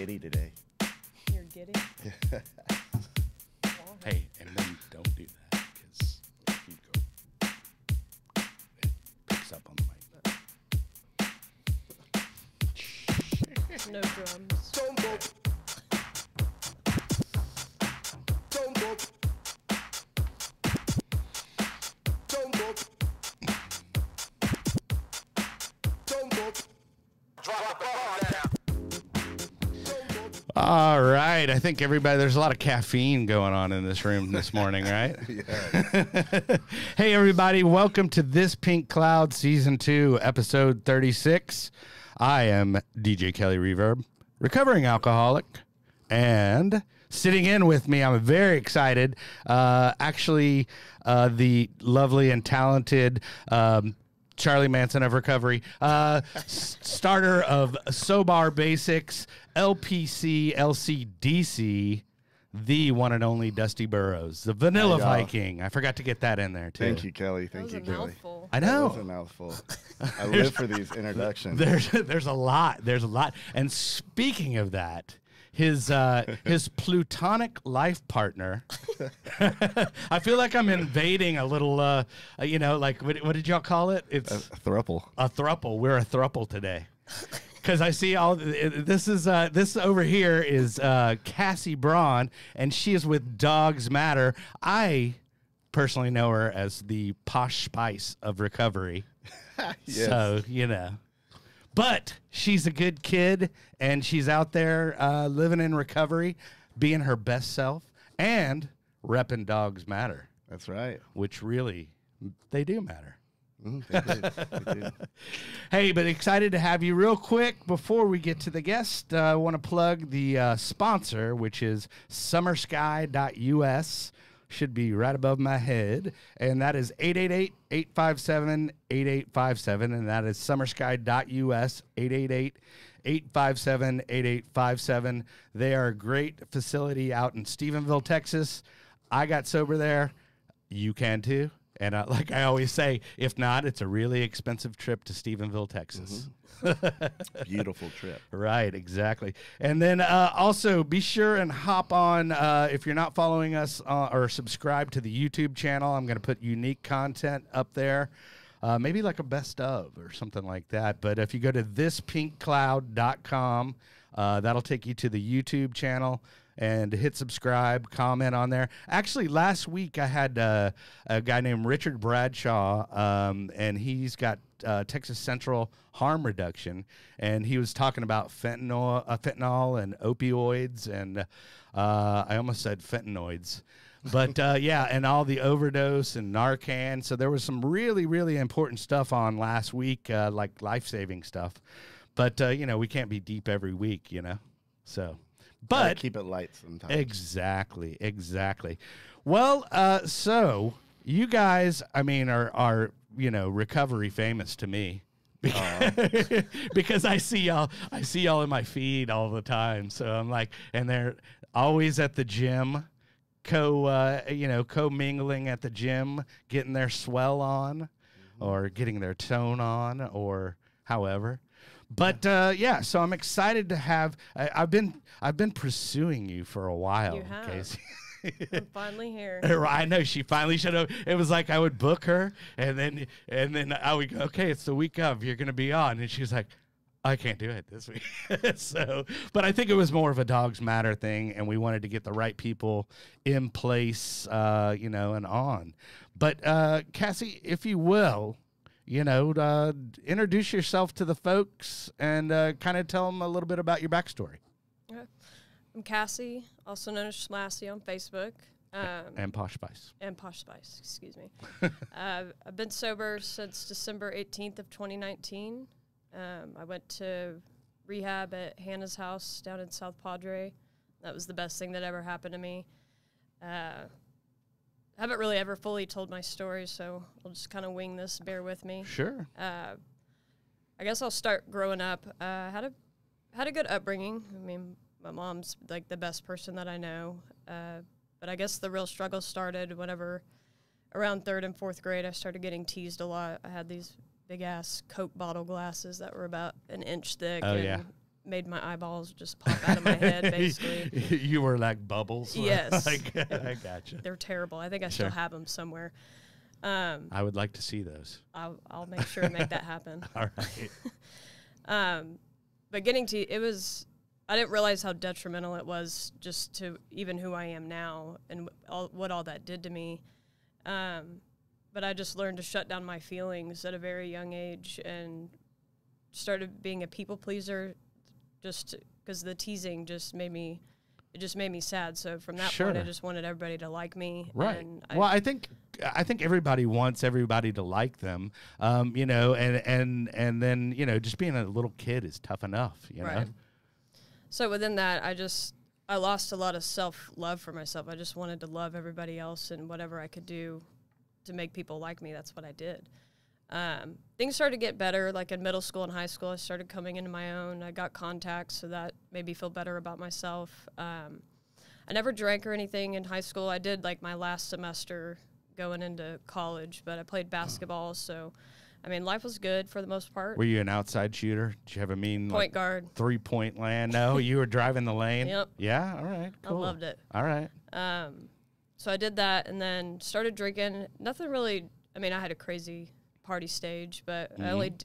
giddy today. You're giddy. Hey, and then don't do that because if you go, it picks up on the mic. No drums. I think everybody. There's a lot of caffeine going on in this room this morning, right? hey, everybody, welcome to this Pink Cloud Season Two, Episode 36. I am DJ Kelly Reverb, recovering alcoholic, and sitting in with me, I'm very excited. Uh, actually, uh, the lovely and talented. Um, Charlie Manson of Recovery, uh, starter of Sobar Basics, LPC, LCDC, the one and only Dusty Burrows, the Vanilla Hey, y'all. Viking. I forgot to get that in there too. Thank you, Kelly. That Thank was you, a Kelly. mouthful. I That was a know. mouthful. I live for these introductions. There's there's a lot. There's a lot. And speaking of that, his uh, his plutonic life partner. I feel like I'm invading a little. Uh, uh, you know, like what, what did y'all call it? It's a thruple. a thruple. We're a thruple today. Because I see all this is uh, this over here is uh, Cassie Braun, and she is with Dogs Matter. I personally know her as the posh spice of recovery. Yes. So you know, but she's a good kid, and she's out there uh, living in recovery, being her best self, and repping Dogs Matter, That's right. which really they do matter. Mhm, they did. Hey, but excited to have you. Real quick, before we get to the guest, uh, I want to plug the uh, sponsor, which is summersky.us. Should be right above my head. And that is 888 857 8857. And that is summersky.us 888 857 8857. They are a great facility out in Stephenville, Texas. I got sober there. You can too. And uh, like I always say, if not, it's a really expensive trip to Stephenville, Texas. Beautiful trip. Right, exactly. And then uh, also be sure and hop on uh, if you're not following us uh, or subscribe to the YouTube channel. I'm going to put unique content up there. Uh, maybe like a best of or something like that. But if you go to thispinkcloud.com, uh, that'll take you to the YouTube channel and hit subscribe, comment on there. Actually, last week I had uh, a guy named Richard Bradshaw, um, and he's got uh, Texas Central harm reduction, and he was talking about fentanyl, uh, fentanyl and opioids, and uh, I almost said fentanoids. But uh, yeah, and all the overdose and Narcan. So there was some really, really important stuff on last week, uh, like life saving stuff. But uh, you know, we can't be deep every week, you know. So, but keep it light sometimes. Exactly, exactly. Well, uh, so you guys, I mean, are are you know recovery famous to me because, because I see y'all, I see y'all in my feed all the time. So I'm like, and they're always at the gym, co, uh, you know, co mingling at the gym, getting their swell on, or getting their tone on, or however. But uh, yeah, so I'm excited to have. I, I've been I've been pursuing you for a while, You have. Casey. I'm finally here. I know she finally showed up. It was like I would book her, and then and then I would go, okay, it's the week of. You're gonna be on, and she was like, I can't do it this week. so, but I think it was more of a dogs matter thing, and we wanted to get the right people in place, uh, you know, and on. But uh, Cassie, if you will, you know, uh, introduce yourself to the folks and uh, kind of tell them a little bit about your backstory I'm Cassie, also known as Schmassy on Facebook. Um, and Posh Spice. and Posh Spice, excuse me. uh, I've been sober since December 18th of 2019. Um, I went to rehab at Hannah's house down in South Padre. That was the best thing that ever happened to me. Uh, I haven't really ever fully told my story, so I'll just kind of wing this. Bear with me. Sure. Uh, I guess I'll start growing up. Uh, had a had a good upbringing. I mean, my mom's like the best person that I know. Uh, but I guess the real struggle started whenever around third and fourth grade I started getting teased a lot. I had these big ass Coke bottle glasses that were about an inch thick Oh, and yeah. Made my eyeballs just pop out of my head, basically. you were like bubbles. Yes. like, I gotcha. They're terrible. I think I Sure. still have them somewhere. Um, I would like to see those. I'll, I'll make sure to make that happen. All right. Um, but getting to it was, I didn't realize how detrimental it was just to even who I am now and all, what all that did to me. Um, but I just learned to shut down my feelings at a very young age and started being a people pleaser just because the teasing just made me it just made me sad so from that point i just wanted everybody to like me Right. and I, well, I think I think everybody wants everybody to like them. Um, you know, and and and then you know, just being a little kid is tough enough. You Right. know. So within that, I just I lost a lot of self love for myself. I just wanted to love everybody else and whatever I could do to make people like me. That's what I did. Um, things started to get better. Like in middle school and high school, I started coming into my own. I got contacts, so that made me feel better about myself. Um, I never drank or anything in high school. I did like my last semester going into college, but I played basketball. So, I mean, life was good for the most part. Were you an outside shooter? Did you have a mean Point like, guard. three point land? No, you were driving the lane. Yep. Yeah. All right. I loved it. All right. Um, so I did that and then started drinking. Nothing really. I mean, I had a crazy party stage, but I only d-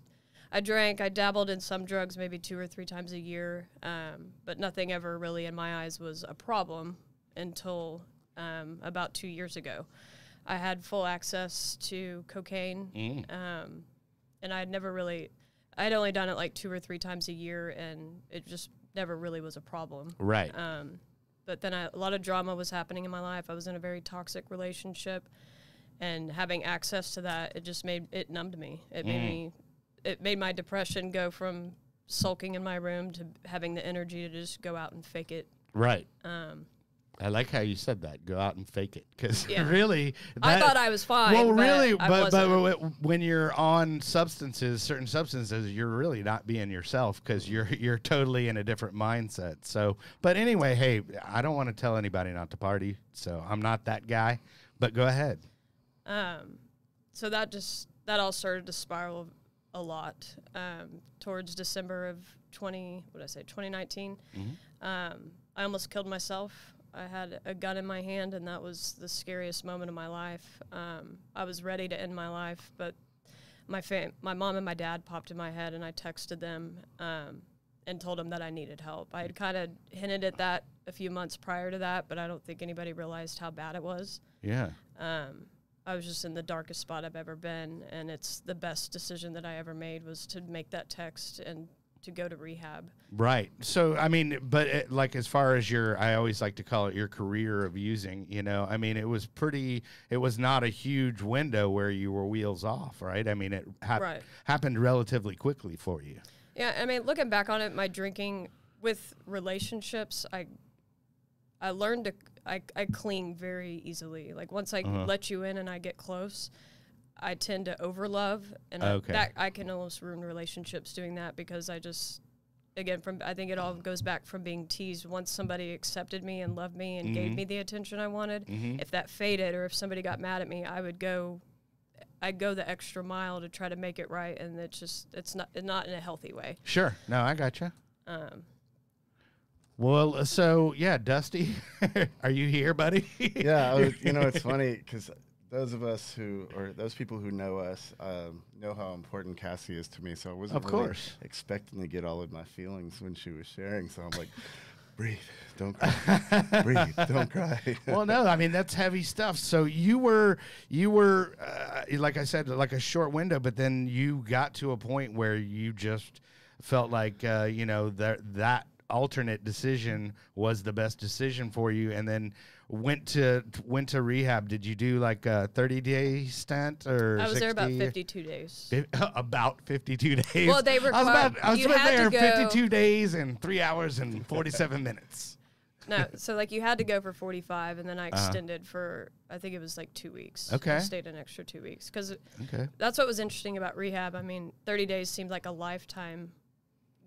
I drank. I dabbled in some drugs, maybe two or three times a year, um, but nothing ever really in my eyes was a problem until um, about two years ago. I had full access to cocaine, Mm. um, and I had never really. I had only done it like two or three times a year, and it just never really was a problem. Right. Um, but then I, a lot of drama was happening in my life. I was in a very toxic relationship, and having access to that, it just made it numbed me. It made Mm. me, it made my depression go from sulking in my room to having the energy to just go out and fake it. right. Um, I like how you said that. Go out and fake it, because Yeah. really, I thought I was fine. Well, really, but but when you're on substances, certain substances, you're really not being yourself because you're you're totally in a different mindset. So, but anyway, hey, I don't want to tell anybody not to party, so I'm not that guy. But go ahead. Um, so that just that all started to spiral a lot um, towards December of twenty. What did I say? Twenty Um, I almost killed myself. I had a gun in my hand, and that was the scariest moment of my life. Um, I was ready to end my life, but my fam- my mom and my dad popped in my head, and I texted them um, and told them that I needed help. I had kind of hinted at that a few months prior to that, but I don't think anybody realized how bad it was. Yeah. Um, I was just in the darkest spot I've ever been, and it's the best decision that I ever made was to make that text and to go to rehab. Right. So, I mean, but it, like as far as your, I always like to call it your career of using, you know, I mean, it was pretty, it was not a huge window where you were wheels off, right? I mean, it hap- Right. happened relatively quickly for you. Yeah, I mean, looking back on it, my drinking with relationships, I I learned to I, I cling very easily. Like once I Uh-huh. let you in and I get close, I tend to overlove, and Okay. I, that I can almost ruin relationships doing that because I just again from I think it all goes back from being teased. Once somebody accepted me and loved me and gave Mhm. me the attention I wanted, Mhm. if that faded or if somebody got mad at me, I would go. I'd go the extra mile to try to make it right, and it's just it's not not in a healthy way. Sure. No, I gotcha. Um, Well, uh, so yeah, Dusty, are you here, buddy? yeah, I was, you know, it's funny because those of us who, or those people who know us, um, know how important Cassie is to me. So I wasn't Of really course. expecting to get all of my feelings when she was sharing. So I'm like, breathe, don't cry, breathe, don't cry. well, no, I mean that's heavy stuff. So you were, you were, uh, like I said, like a short window, but then you got to a point where you just felt like, uh, you know, that that alternate decision was the best decision for you, and then went to went to rehab. Did you do like a thirty day stint or? I was there about 52 days. About 52 days. Well, they I was about, I was about there go- 52 days and 3 hours and 47 minutes. No, so like you had to go for 45, and then I Uh-huh. extended for I think it was like two weeks. Okay. I stayed an extra two weeks because Okay. that's what was interesting about rehab. I mean, 30 days seemed like a lifetime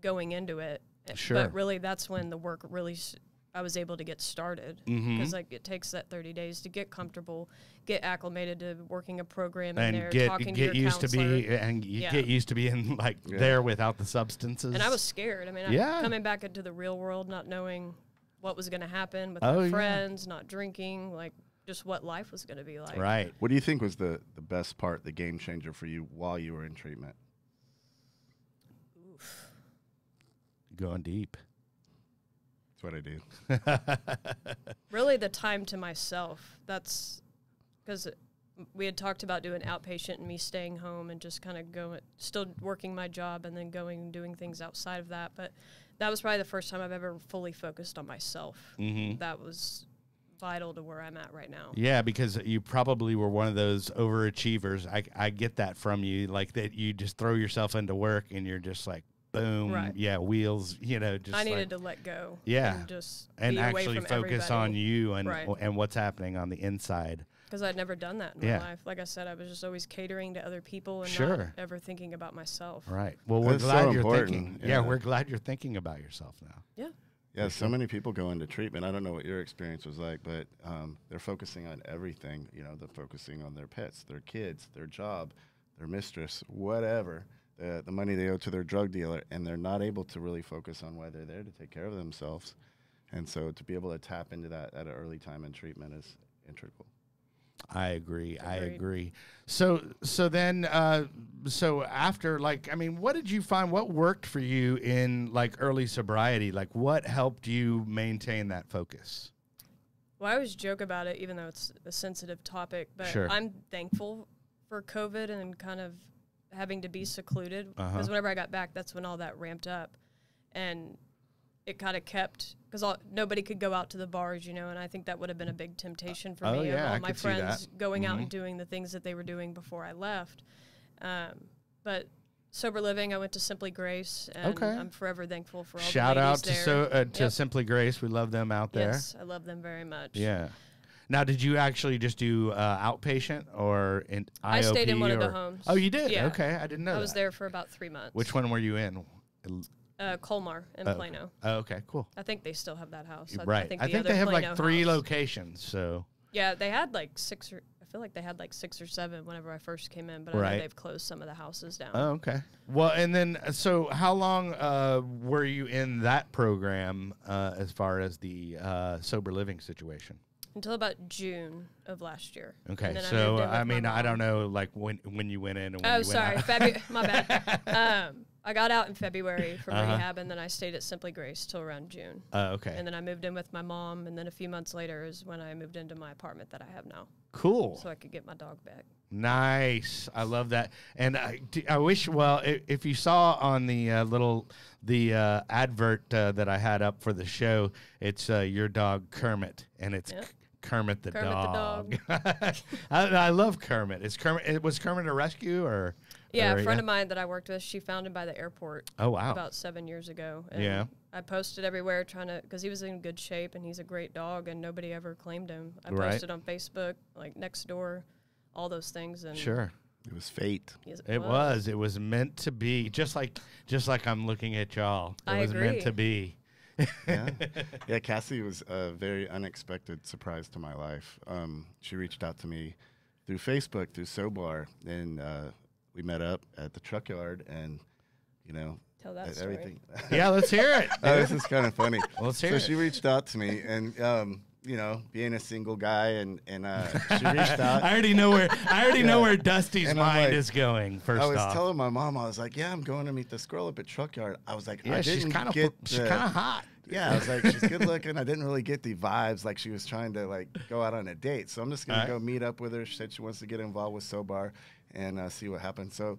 going into it. Sure. But really, that's when the work really. s- I was able to get started mm-hmm. because like it takes that 30 days to get comfortable, get acclimated to working a program in and there, get talking get to your used to counselor. be and you Yeah. get used to being like Yeah. there without the substances. And I was scared. I mean, Yeah. I, coming back into the real world, not knowing what was going to happen with Oh, my yeah. friends, not drinking, like just what life was going to be like. right. What do you think was the, the best part, the game changer for you while you were in treatment? Going deep. That's what I do. Really, the time to myself. That's because we had talked about doing outpatient and me staying home and just kind of going, still working my job and then going and doing things outside of that. But that was probably the first time I've ever fully focused on myself. Mhm. That was vital to where I'm at right now. Yeah, because you probably were one of those overachievers. I, I get that from you, like that you just throw yourself into work and you're just like, boom, Right. yeah, wheels, you know, just I needed like, to let go. Yeah. And just and be away actually from focus on you and Right. and what's happening on the inside. because I'd never done that in Yeah. my life. Like I said, I was just always catering to other people and Sure. not ever thinking about myself. Right. Well, we're That's so glad you're important, thinking. Yeah. yeah. we're glad you're thinking about yourself now. Yeah. Yeah, so many people go into treatment. I don't know what your experience was like, but um, they're focusing on everything. You know, they're focusing on their pets, their kids, their job, their mistress, whatever, the, the money they owe to their drug dealer, and they're not able to really focus on why they're there to take care of themselves. And so to be able to tap into that at an early time in treatment is integral. I agree. I agree. So so then uh so after like I mean what did you find what worked for you in like early sobriety? Like what helped you maintain that focus? Well, I always joke about it, even though it's a sensitive topic. But Sure. I'm thankful for COVID and kind of having to be secluded because Uh-huh. whenever I got back, that's when all that ramped up, and it kind of kept because nobody could go out to the bars, you know. And I think that would have been a big temptation for Oh, me. of yeah, all I my could see that. friends going out Mhm. and doing the things that they were doing before I left. Um, but sober living, I went to Simply Grace, and Okay. I'm forever thankful for all Shout the out to so uh, to Yep. Simply Grace. We love them out there. Yes, I love them very much. Yeah. Now, did you actually just do uh, outpatient or in IOP? I stayed in one of the homes. Oh, you did? Yeah. Okay, I didn't know. I was there for about three months. Which one were you in? Uh, Colmar in Oh, Plano. Oh, okay, cool. I think they still have that house. I, right. I think, I the think other they have Plano like three house- locations. So Yeah, they had like six or I feel like they had like six or seven whenever I first came in, but I know they've closed some of the houses down. Oh, okay. Well, and then uh, so how long uh, were you in that program uh, as far as the uh, sober living situation? Until about June of last year. Okay, so I, my mean, I don't know like when when you went in and when Oh, you sorry. February. my bad. Um, I got out in February from Uh-huh. rehab, and then I stayed at Simply Grace till around June. Uh, okay, And then I moved in with my mom, and then a few months later is when I moved into my apartment that I have now, cool. so I could get my dog back. Nice. I love that. And I, I wish, well, if, if you saw on the uh, little the uh, advert uh, that I had up for the show, it's uh, your dog Kermit, and it's Yep. K- Kermit the Kermit the dog. I, I love Kermit. Is Kermit was Kermit a rescue or? Yeah, or- a friend of mine that I worked with, she found him by the airport Oh wow. about seven years ago. And Yeah. I posted everywhere trying to, because he was in good shape and he's a great dog, and nobody ever claimed him. I Right. posted on Facebook, like next door, all those things, and Sure. It was fate. he's- It was. It was meant to be. Just like just like I'm looking at y'all. It I was meant to be. yeah. yeah, Cassie was a very unexpected surprise to my life. Um, she reached out to me through Facebook, through Sobar, and uh, we met up at the truck yard, and you know, Tell that at story. everything. Yeah, let's hear it. oh, this is kind of funny. Let's hear so it. she reached out to me, and um, you know, being a single guy, and and uh, she reached out. I already know where I already know where Dusty's And mind like- is going. First I was off, telling my mom, I was like, "Yeah, I'm going to meet this girl up at Truck Yard." I was like, yeah, I she's kind of she's kind of hot. Yeah, I was like, she's good looking. I didn't really get the vibes like she was trying to like go out on a date. So I'm just gonna Alright. go meet up with her. She said she wants to get involved with Sobar and uh, see what happens. So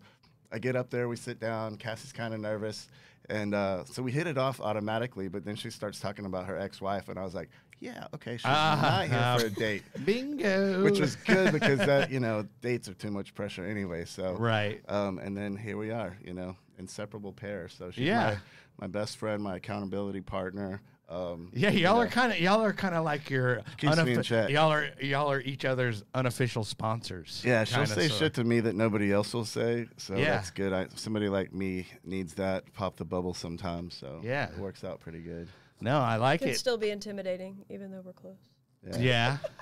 I get up there, we sit down. Cassie's kind of nervous, and uh, so we hit it off automatically. But then she starts talking about her ex-wife, and I was like, yeah, okay, she's Ah, not here for a date. Bingo. Which was good because that you know dates are too much pressure anyway. So right. um, and then here we are, you know, inseparable pair. So she's Yeah. my, my best friend, my accountability partner. Um, Yeah, you y'all know, are kind of y'all are kind of like your Keeps me in check. y'all are y'all are each other's unofficial sponsors. Yeah, she'll say sorta. shit to me that nobody else will say. So Yeah. that's good. I, somebody like me needs that pop the bubble sometimes. So Yeah. it works out pretty good. No, I like Can it. still be intimidating, even though we're close. yeah.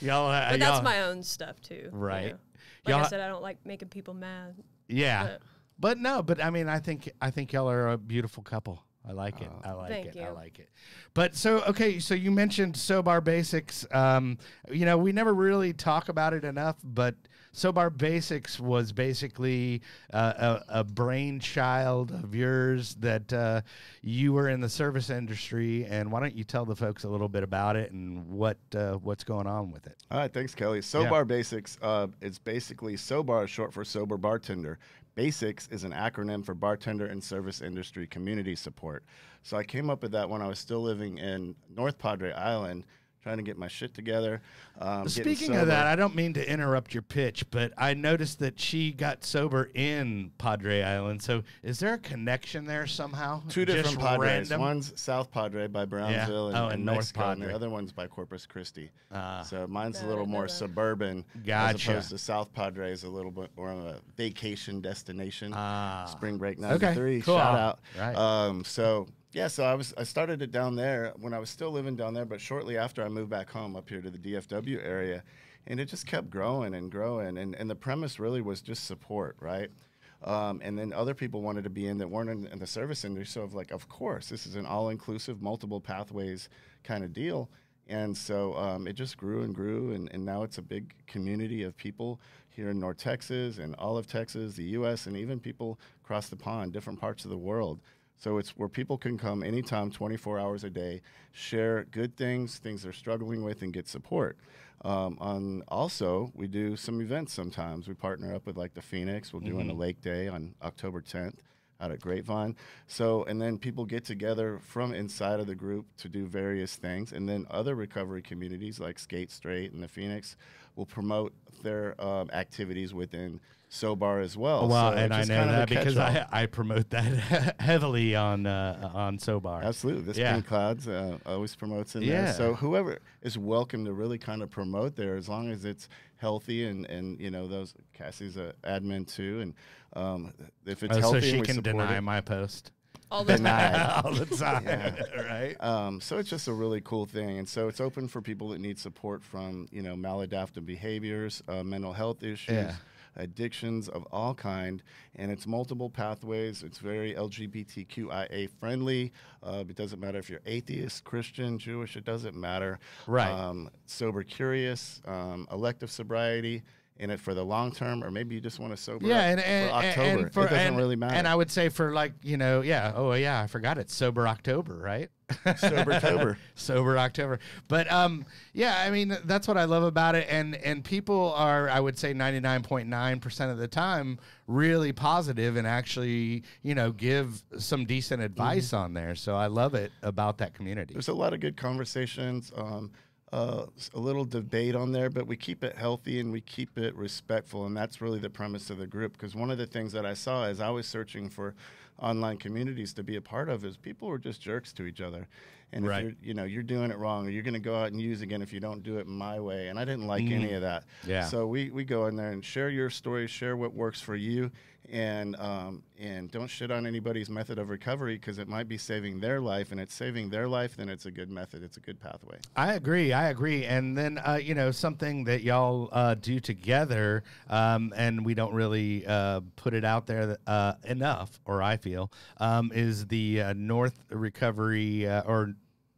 y'all, uh, But y'all, that's my own stuff too. you Right. know. Like Y'all- I said, I don't like making people mad. yeah. but- But no, but I mean, I think I think y'all are a beautiful couple. I like it. I like Thank it. I like it. But so okay, so you mentioned Sobar Basics. Um, you know, we never really talk about it enough, but Sobar Basics was basically uh, a, a brainchild of yours that uh, you were in the service industry. And why don't you tell the folks a little bit about it and what uh, what's going on with it? All right, thanks, Kelly. SOBAR Basics, uh, it's basically SOBAR is short for sober bartender. Basics is an acronym for bartender and service industry community support. So I came up with that when I was still living in North Padre Island, trying to get my shit together. Um, Speaking of that, I don't mean to interrupt your pitch, but I noticed that she got sober in Padre Island. So is there a connection there somehow? two different Just Padres. random? One's South Padre by Brownsville and, Oh, and and North Mexico, and Padre. the other one's by Corpus Christi. Ah. so mine's a little more that. suburban, as opposed to South Padre is a little bit more of a vacation destination. Ah. Spring Break Okay, '93. cool. Shout out. Right. Um, so yeah, so I was I started it down there when I was still living down there, but shortly after I moved back home up here to the DFW area, and it just kept growing and growing, and and the premise really was just support, right? Um, and then other people wanted to be in that weren't in, in the service industry. So, of like, of course, this is an all-inclusive, multiple pathways kind of deal. And so um, it just grew and grew, and, and now it's a big community of people here in North Texas and all of Texas, the U.S., and even people across the pond, different parts of the world. So it's where people can come anytime, 24 hours a day, share good things, things they're struggling with, and get support. Um, on also, we do some events sometimes. We partner up with like the Phoenix. We'll do in a Lake Day on October 10th out at Grapevine. So, and then people get together from inside of the group to do various things. And then other recovery communities like Skate Straight and the Phoenix will promote their um, activities within SOBAR as well. Well, So and I know kind of a that because. I, I promote that heavily on uh, on Sobar. Absolutely. This Yeah. Pink Clouds uh, always promotes in Yeah. there. So whoever is welcome to really kind of promote there as long as it's healthy and, and you know, those Cassie's an admin too. And um, if it's Oh, healthy so she can deny it, my post All the Denied. all the time, Yeah. right? Um, so it's just a really cool thing, and so it's open for people that need support from you know maladaptive behaviors, uh, mental health issues, Yeah. addictions of all kind, and it's multiple pathways. It's very LGBTQIA friendly. Uh, it doesn't matter if you're atheist, Christian, Jewish. It doesn't matter. Right. Um, sober curious, um, elective sobriety. In it for the long term, or maybe you just want to sober Yeah, up and, and, for October. and for, it doesn't and- really matter. And I would say for like you know, yeah, oh yeah, I forgot it's sober October, right? sober October, sober October. But um, yeah, I mean that's what I love about it, and and people are, I would say, ninety nine point nine percent of the time really positive and actually you know give some decent advice Mm-hmm. on there. So I love it about that community. There's a lot of good conversations, um, uh, a little debate on there, but we keep it healthy and we keep it respectful, and that's really the premise of the group. Because one of the things that I saw as I was searching for online communities to be a part of is people were just jerks to each other, and Right. if you're, you know, you're doing it wrong, or you're going to go out and use again if you don't do it my way, and I didn't like any of that. Yeah. So we we go in there and share your story, share what works for you, and um, and don't shit on anybody's method of recovery because it might be saving their life, and it's saving their life, then it's a good method, it's a good pathway. I agree. I agree. And then, uh, you know, something that y'all uh, do together, um, and we don't really uh, put it out there uh, enough, or I feel, um, is the uh, North Recovery uh, or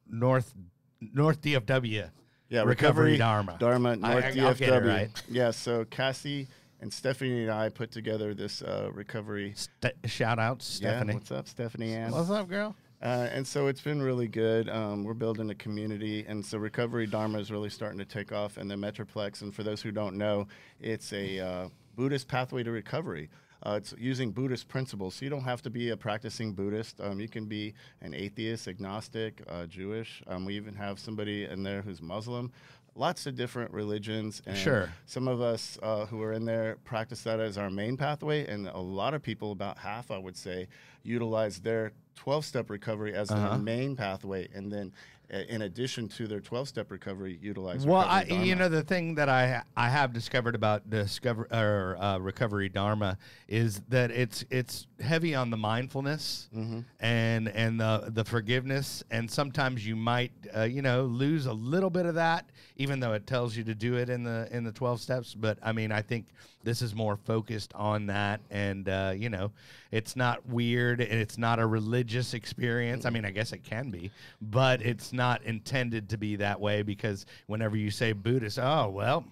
North North DFW. Yeah, Recovery Dharma. Dharma, North I- DFW. Get it right. Yeah, so Cassie and Stephanie and I put together this uh, recovery. St- shout out Stephanie. Yeah, what's up, Stephanie Ann? What's up, girl? Uh, and so it's been really good. Um, we're building a community, and so Recovery Dharma is really starting to take off in the Metroplex. And for those who don't know, it's a uh, Buddhist pathway to recovery. Uh, it's using Buddhist principles, so you don't have to be a practicing Buddhist. Um, you can be an atheist, agnostic, uh, Jewish. Um, we even have somebody in there who's Muslim. Lots of different religions. And Sure. Some of us uh, who are in there practice that as our main pathway, and a lot of people, about half, I would say, utilize their 12 step recovery as Uh-huh. their main pathway. And then a- in addition to their 12 step recovery, utilize. Well, I, you know, the thing that I I have discovered about discover or uh, recovery dharma is that it's it's heavy on the mindfulness Mm-hmm. and and the the forgiveness, and sometimes you might uh, you know lose a little bit of that, even though it tells you to do it in the in the twelve steps. But I mean, I think this is more focused on that, and uh, you know, it's not weird and it's not a religious experience. I mean, I guess it can be, but it's not intended to be that way because whenever you say Buddhist, oh well,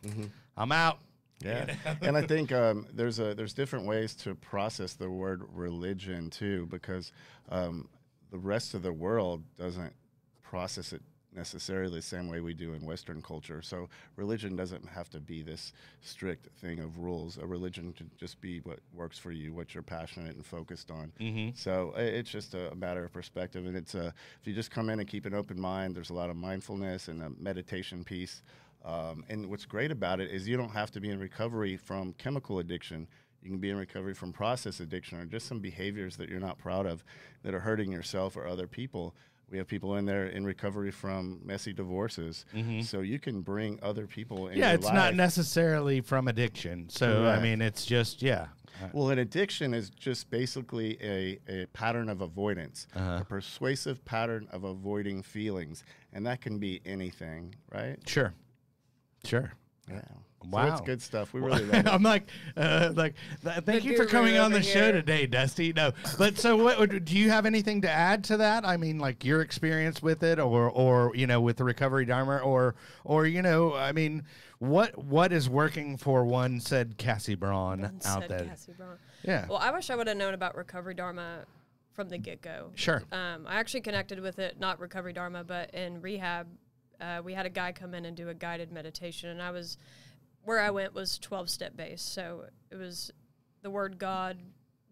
I'm out. Yeah, and I think um, there's a there's different ways to process the word religion too, because um, the rest of the world doesn't process it necessarily the same way we do in Western culture. So religion doesn't have to be this strict thing of rules. A religion can just be what works for you, what you're passionate and focused on. So it's just a matter of perspective, and it's a if you just come in and keep an open mind. There's a lot of mindfulness and a meditation piece. Um, and what's great about it is you don't have to be in recovery from chemical addiction. You can be in recovery from process addiction or just some behaviors that you're not proud of that are hurting yourself or other people. We have people in there in recovery from messy divorces. So you can bring other people in Yeah, it's not necessarily from addiction. So I mean, it's just yeah. Well, an addiction is just basically a, a pattern of avoidance, Uh-huh. a persuasive pattern of avoiding feelings. And that can be anything, right? Sure, sure. Yeah. So Wow. it's good stuff. We really love it. I'm like, uh, like, th- thank The you for coming on over the show today, Dusty. No, but so what? Do you have anything to add to that? I mean, like your experience with it, or, or you know, with the recovery dharma, or, or you know, I mean, what what is working for one said Cassie Braun One out said there? Cassie Braun. Yeah, Well, I wish I would have known about Recovery Dharma from the get go. Sure. Um, I actually connected with it, not Recovery Dharma, but in rehab, uh, we had a guy come in and do a guided meditation, and I was where I went was twelve step based, so it was the word God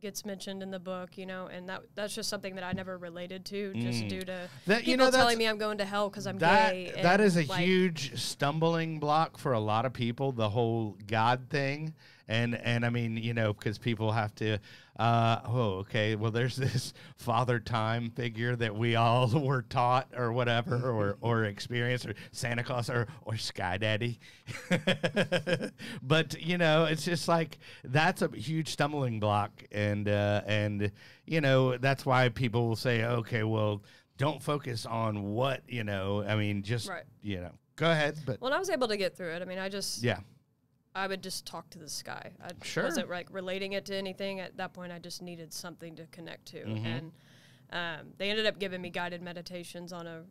gets mentioned in the book, you know, and that that's just something that I never related to, just due to Mm. That- people you know, telling me I'm going to hell because I'm that gay. that and, a like, huge stumbling block for a lot of people the whole god thing and and i mean you know because people have to uh oh okay well there's this father time figure that we all were taught or whatever or or experienced or santa claus or or sky daddy but you know it's just like that's a huge stumbling block and uh and you know that's why people will say okay well don't focus on what you know i mean just Right. you know go ahead but Well, I was able to get through it. I mean, I just yeah I would just talk to the sky. I Sure. wasn't like relating it to anything at that point. I just needed something to connect to, Mm-hmm. and um, they ended up giving me guided meditations on a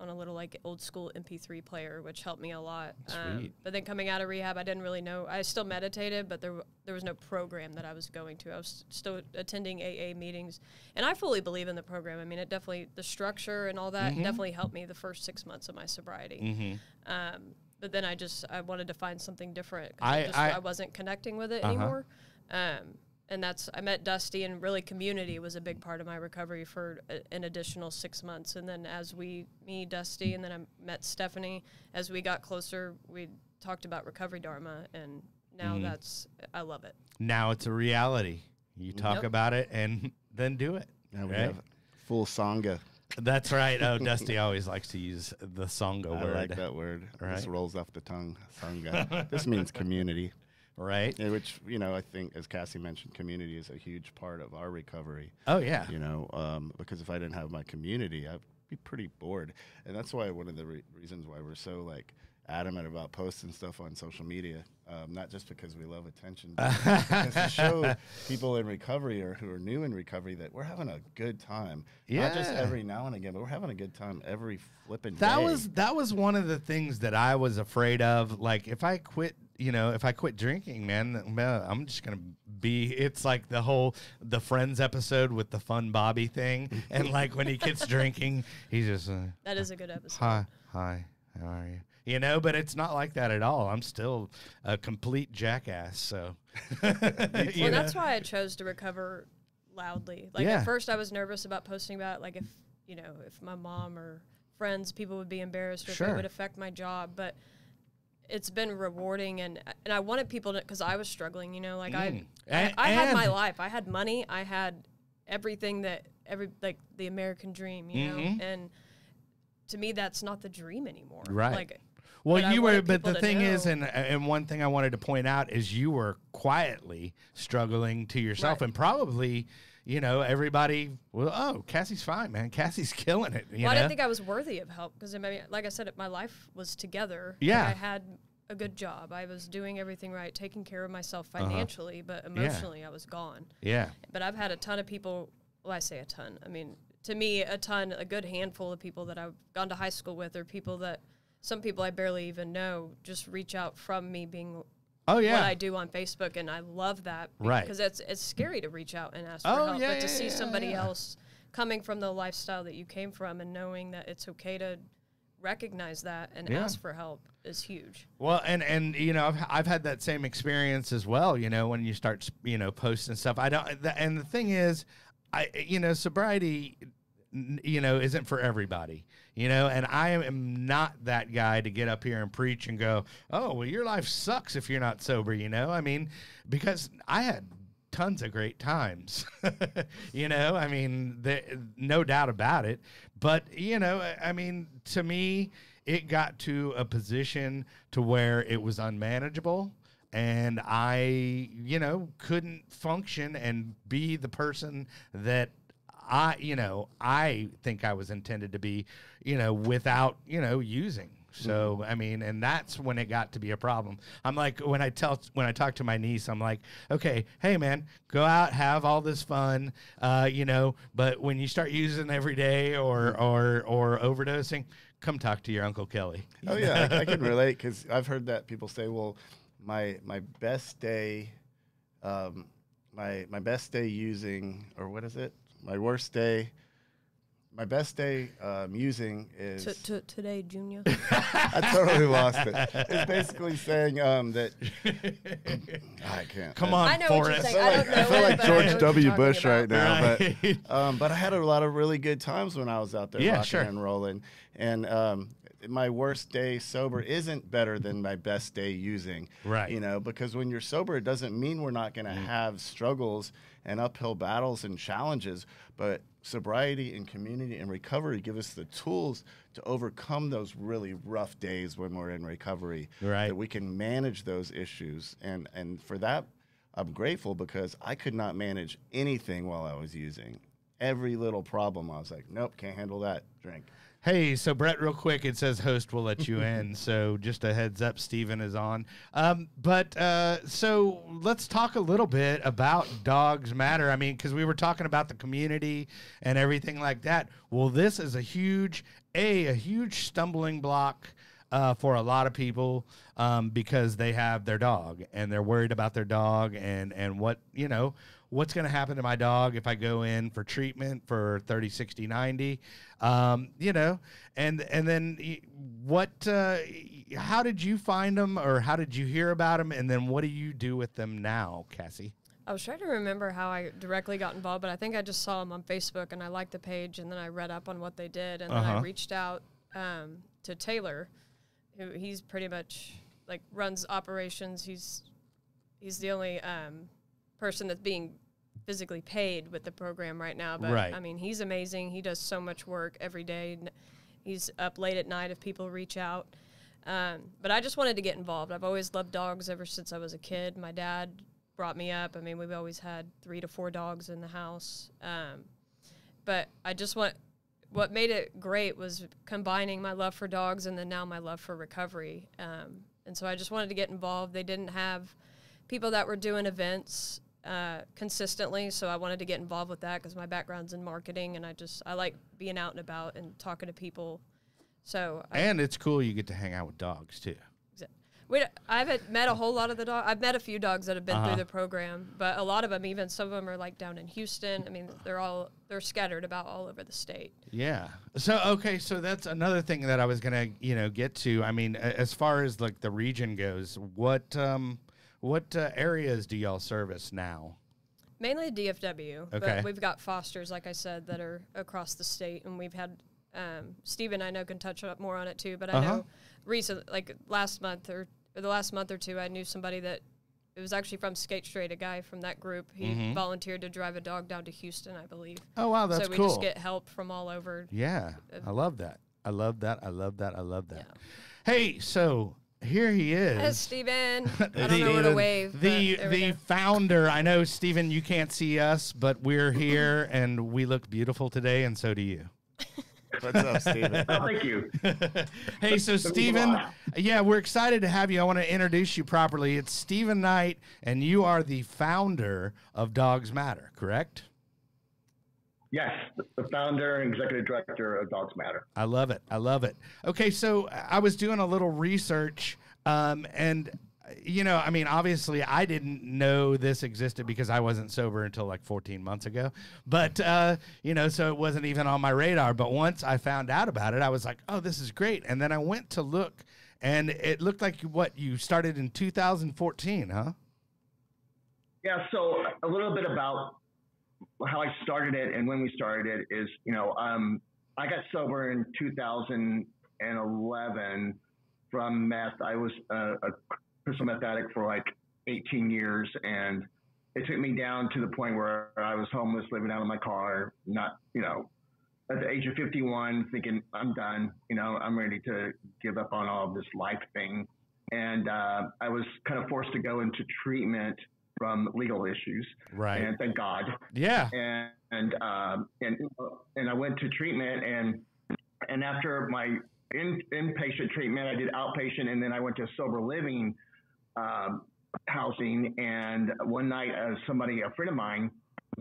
on a little like old school MP3 player, which helped me a lot. Um, but then coming out of rehab, I didn't really know. I still meditated, but there w- there was no program that I was going to. I was still attending AA meetings, and I fully believe in the program. I mean, it definitely the structure and all Mm-hmm. that definitely helped me the first six months of my sobriety. Um, but then I just I wanted to find something different. 'cause I- I, just, I- I, wasn't connecting with it Uh-huh. anymore. Um, and that's I met Dusty, and really community was a big part of my recovery for a, an additional six months. And then as we, me, Dusty, and then I met Stephanie. As we got closer, we talked about recovery dharma, and now Mm-hmm. that's I love it. now it's a reality you talk Yep. about it and then do it Yeah, we right? have full sangha. That's right oh dusty always likes to use the sangha word. I word like that word. It Right. just rolls off the tongue. Sangha. this means community, right yeah, which you know I think, as Cassie mentioned, community is a huge part of our recovery. oh yeah You know, um, because if I didn't have my community, I'd be pretty bored, and that's why one of the re- reasons why we're so like adamant about posting stuff on social media. Um, not just because we love attention, but because to show people in recovery or who are new in recovery that we're having a good time. Yeah. Not just every now and again, but we're having a good time every flipping that day. was that was one of the things that i was afraid of like if i quit you know if i quit drinking man, man i'm just gonna be it's like the whole the friends episode with the fun bobby thing and like when he gets drinking he's just uh, That is a good episode. Hi, hi, how are you? You know, but it's not like that at all. I'm still a complete jackass. So, well, know? that's why I chose to recover loudly. Like Yeah. at first, I was nervous about posting about it, like if you know if my mom or friends, people would be embarrassed or if it would affect my job. But it's been rewarding, and and I wanted people to because I was struggling. You know, like Mm. I, A- I I had my life. I had money. I had everything that every like the American dream. You Mhm. know, and to me, that's not the dream anymore. Right. Like, Well, But you were, but the thing is, and and one thing I wanted to point out is you were quietly struggling to yourself, Right. and probably, you know, everybody. Well, oh, Cassie's fine, man. Cassie's killing it. You well, I know? didn't think I was worthy of help because I mean, like I said, my life was together. Like, Yeah. I had a good job. I was doing everything right, taking care of myself Uh-huh. financially, but emotionally, I was gone. yeah, But I've had a ton of people. Well, I say a ton. I mean, to me, a ton, a good handful of people that I've gone to high school with, or people that some people I barely even know, just reach out from me being oh yeah, what I do on Facebook, and I love that Right. because it's it's scary to reach out and ask for Oh, help, yeah, but to yeah, see yeah, somebody else coming from the lifestyle that you came from and knowing that it's okay to recognize that and ask for help is huge. Well, and and you know, I've I've had that same experience as well. You know, when you start you know posting stuff, I don't. And the thing is, I you know, sobriety, you know, isn't for everybody. You know, and I am not that guy to get up here and preach and go, oh, well, your life sucks if you're not sober. You know, I mean, because I had tons of great times. you know, I mean, the, no doubt about it. But you know, I mean, to me, it got to a position to where it was unmanageable and I, you know, couldn't function and be the person that I, you know, I think I was intended to be, you know, without, you know, using. So I mean, and that's when it got to be a problem. I'm like, when I tell, when I talk to my niece, I'm like, okay, hey man, go out, have all this fun, uh, you know, but when you start using every day or or or overdosing, come talk to your uncle Kelly. Oh yeah, I, I can relate because I've heard that people say, "Well, my my best day, um, my my best day using, or what is it? My worst day, my best day um, using is." To, to, today, Junior. I totally lost it. It's basically saying um, that I can't. Come on, I know what you're Forrest. I saying. feel I like, don't I feel it, like but I know George what you're W. talking Bush right about. now, Right. but um, but I had a lot of really good times when I was out there Yeah, rocking sure. and rolling, and um, my worst day sober isn't better than my best day using. Right. You know, because when you're sober, it doesn't mean we're not going to have struggles and uphill battles and challenges, but sobriety and community and recovery give us the tools to overcome those really rough days when we're in recovery. Right. That we can manage those issues, and and for that, I'm grateful because I could not manage anything while I was using. Every little problem, I was like, nope, can't handle that. Drink. Hey, so Brett, real quick, it says host will let you in. So just a heads up, Steven is on. Um, but uh, so let's talk a little bit about Dogs Matter. I mean, because we were talking about the community and everything like that. Well, this is a huge, a, a huge stumbling block. Uh, for a lot of people, um, because they have their dog and they're worried about their dog and and what you know what's going to happen to my dog if I go in for treatment for 30, 60, 90, um, you know, and, and then what, uh, how did you find them or how did you hear about them? And then what do you do with them now, Cassie? I was trying to remember how I directly got involved, but I think I just saw them on Facebook and I liked the page, and then I read up on what they did, and then Uh-huh. I reached out um, to Taylor, who he's pretty much like runs operations. He's he's the only um, person that's being physically paid with the program right now. But Right. I mean, he's amazing. He does so much work every day. He's up late at night if people reach out. Um, but I just wanted to get involved. I've always loved dogs ever since I was a kid. My dad brought me up. I mean, we've always had three to four dogs in the house. Um, but I just want what made it great was combining my love for dogs and then now my love for recovery. Um, and so I just wanted to get involved. They didn't have people that were doing events uh, consistently, so I wanted to get involved with that because my background's in marketing and I just I like being out and about and talking to people. So I, And it's cool you get to hang out with dogs too. we, I haven't met a whole lot of the dogs. I've met a few dogs that have been Uh-huh. through the program, but a lot of them, even some of them, are like down in Houston. I mean, they're all they're scattered about all over the state. Yeah. So okay, so that's another thing that I was gonna, you know, get to. I mean, as far as like the region goes, what um, what uh, areas do y'all service now? Mainly DFW, Okay. but we've got fosters, like I said, that are across the state, and we've had um, Stephen. I know can touch up more on it too, but I Uh-huh. know recently, like last month or, or the last month or two, I knew somebody that it was actually from Skate Straight, a guy from that group. He Mhm. volunteered to drive a dog down to Houston, I believe. Oh wow, that's so we cool. just get help from all over. yeah, I love that. I love that. I love that. I love that. Hey, so here he is. Hey, Steven. I don't know where to wave. The the founder. I know, Steven, you can't see us, but we're here and we look beautiful today, and so do you. What's up, Steven? oh, thank you. hey, so Steven, yeah, we're excited to have you. I want to introduce you properly. It's Steven Knight, and you are the founder of Dogs Matter, correct? Yes, the founder and executive director of Dogs Matter. I love it. I love it. Okay, so I was doing a little research, um, and you know, I mean, obviously, I didn't know this existed because I wasn't sober until like 14 months ago. But uh, you know, so it wasn't even on my radar. But once I found out about it, I was like, "Oh, this is great!" And then I went to look, and it looked like what you started in 2014, huh? Yeah. So a little bit about how I started it and when we started it is, you know, um, I got sober in 2011 from meth. I was a, a crystal meth addict for like 18 years, and it took me down to the point where I was homeless, living out of my car, not, you know, at the age of 51, thinking I'm done. You know, I'm ready to give up on all of this life thing. And uh, I was kind of forced to go into treatment from legal issues. Right. And thank God. Yeah. And and um, and and I went to treatment and and after my in, inpatient treatment, I did outpatient, and then I went to sober living um, housing. And one night, uh, somebody, a friend of mine,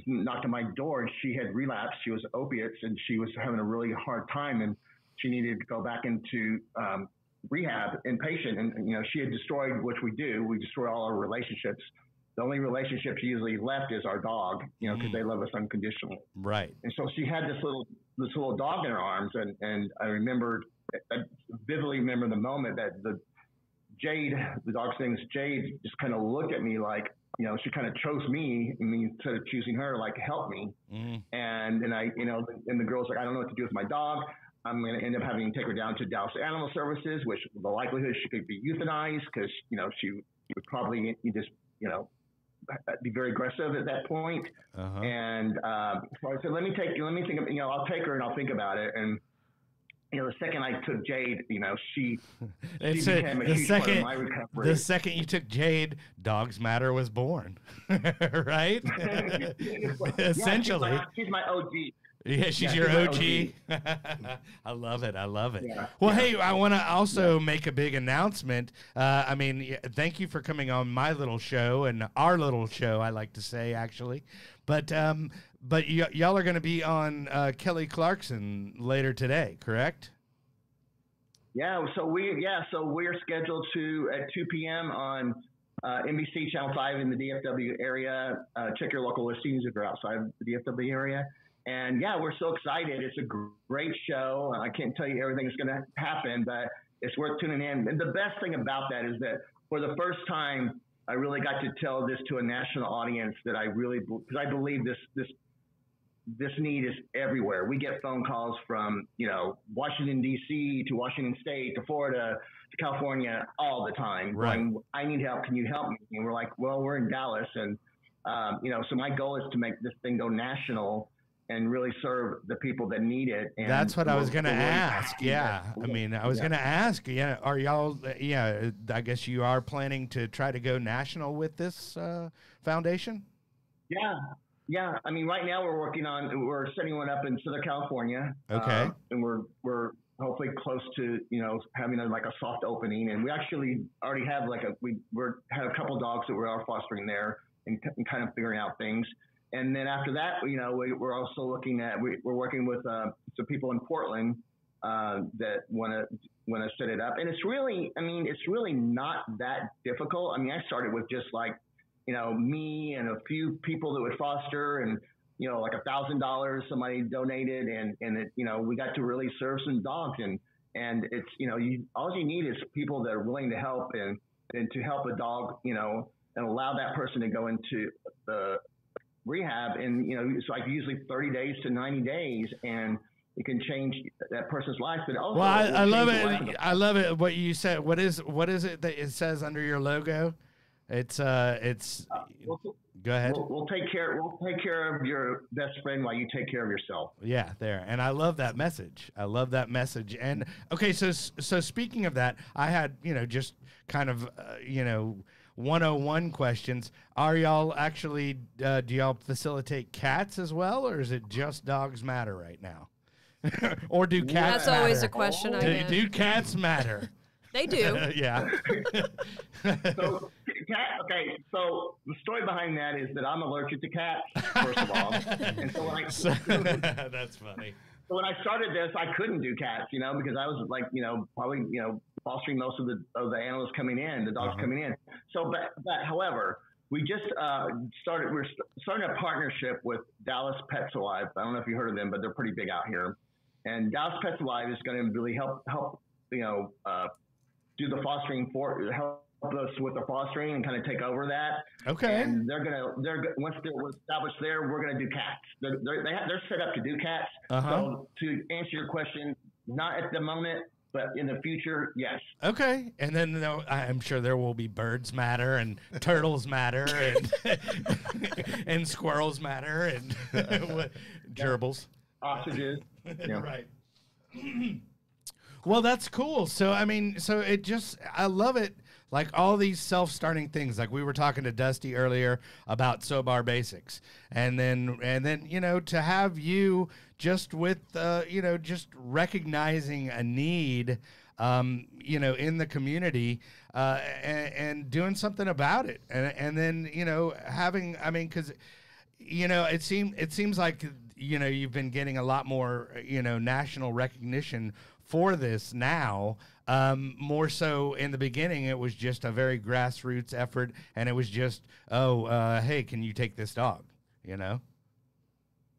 knocked on my door, and she had relapsed. She was opiates, and she was having a really hard time, and she needed to go back into um, rehab inpatient. And you know, she had destroyed, which we do, we destroy all our relationships the only relationship she usually left is our dog, you know, because mm. they love us unconditionally. Right. And so she had this little this little dog in her arms, and and I remember, I vividly remember the moment that the Jade, the dog's name is Jade, just kind of looked at me like, you know, she kind of chose me, and instead of choosing her, like help me. Mm. And and I, you know, and the girl's like, I don't know what to do with my dog. I'm going to end up having to take her down to Dallas Animal Services, which the likelihood she could be euthanized because you know she would probably just you know be very aggressive at that point. Uh-huh. And uh, so I said, let me take, let me think, of, you know, I'll take her and I'll think about it. And you know, the second I took Jade, you know, she, she became a, the huge second, part of my recovery. The second you took Jade, Dogs Matter was born, right? Essentially, yeah, she's, my, she's my OG. Yeah, she's yeah, your OG. I love it. I love it. Yeah, well, yeah. hey, I want to also make a big announcement. Uh, I mean, thank you for coming on my little show and our little show. I like to say actually, but um, but y- y'all are going to be on uh, Kelly Clarkson later today, correct? Yeah. So we yeah. So we're scheduled to at 2 p.m. on uh, NBC Channel 5 in the DFW area. Uh, check your local listings if you're outside the DFW area. And yeah, we're so excited. It's a great show. I can't tell you everything that's going to happen, but it's worth tuning in. And the best thing about that is that for the first time, I really got to tell this to a national audience that I really, because I believe this, this, this need is everywhere. We get phone calls from, you know, Washington D.C. to Washington State to Florida to California all the time. Right. Going, I need help. Can you help me? And we're like, well, we're in Dallas, and um, you know, so my goal is to make this thing go national and really serve the people that need it. And That's what I was going to ask. Yeah. I mean, I was yeah. going to ask, yeah, are y'all, yeah, I guess you are planning to try to go national with this uh, foundation? Yeah. Yeah. I mean, right now we're working on, we're setting one up in Southern California. Okay. Uh, and we're, we're, hopefully close to you know having a, like a soft opening and we actually already have like a we we're had a couple dogs that we are fostering there and, and kind of figuring out things and then after that, you know, we, are also looking at we, are working with uh, some people in Portland uh, that want to want to set it up. And it's really, I mean, it's really not that difficult. I mean, I started with just like, you know, me and a few people that would foster, and you know, like a thousand dollars somebody donated, and and it, you know, we got to really serve some dogs, and and it's you know, you all you need is people that are willing to help and and to help a dog, you know, and allow that person to go into the rehab and you know it's like usually 30 days to 90 days and it can change that person's life but also well i, I love it i love it what you said what is what is it that it says under your logo it's uh it's uh, well, Go ahead. We'll, we'll, take care. We'll take care of your best friend while you take care of yourself. Yeah, there. And I love that message. I love that message. And okay, so so speaking of that, I had you know just kind of uh, you know 101 questions. Are y'all actually uh, do y'all facilitate cats as well, or is it just dogs matter right now? or do cats? That's always a question. I do, get. do cats matter? They do. yeah. so, cat, okay. So the story behind that is that I'm allergic to cats, first of all, and so when I that's funny. So when I started this, I couldn't do cats, you know, because I was like, you know, probably, you know, fostering most of the of the animals coming in, the dogs uh-huh. coming in. So, but, but however, we just uh, started. We're starting a partnership with Dallas Pets Alive. I don't know if you heard of them, but they're pretty big out here. And Dallas Pets Alive is going to really help help you know uh, do the fostering for help us with the fostering and kind of take over that. Okay. And they're gonna they're once they're established there, we're gonna do cats. They're they're, they have, they're set up to do cats. Uh-huh. So to answer your question, not at the moment. But in the future, yes. Okay, and then I'm sure there will be birds matter and turtles matter and and squirrels matter and gerbils, ostriches. Yeah. right. Well, that's cool. So, I mean, so it just, I love it. Like all these self starting things, like we were talking to Dusty earlier about SoBar Basics. And then, and then, you know, to have you just with, uh, you know, just recognizing a need, um, you know, in the community uh, and, and doing something about it. And, and then, you know, having, I mean, because, you know, it seems it seems like you know you've been getting a lot more you know national recognition for this now. Um, more so in the beginning, it was just a very grassroots effort, and it was just, oh, uh, hey, can you take this dog? You know,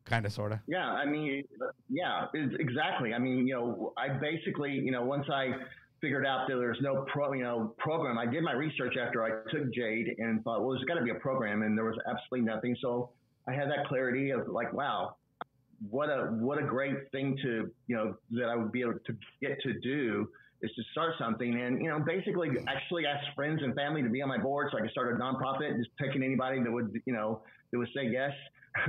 kind of, sort of. Yeah, I mean, yeah, exactly. I mean, you know, I basically, you know, once I figured out that there's no pro, you know, program. I did my research after I took Jade and thought, well, there's got to be a program, and there was absolutely nothing. So I had that clarity of like, wow, what a what a great thing to you know that I would be able to get to do is to start something and you know basically actually ask friends and family to be on my board so I could start a nonprofit just picking anybody that would you know that would say yes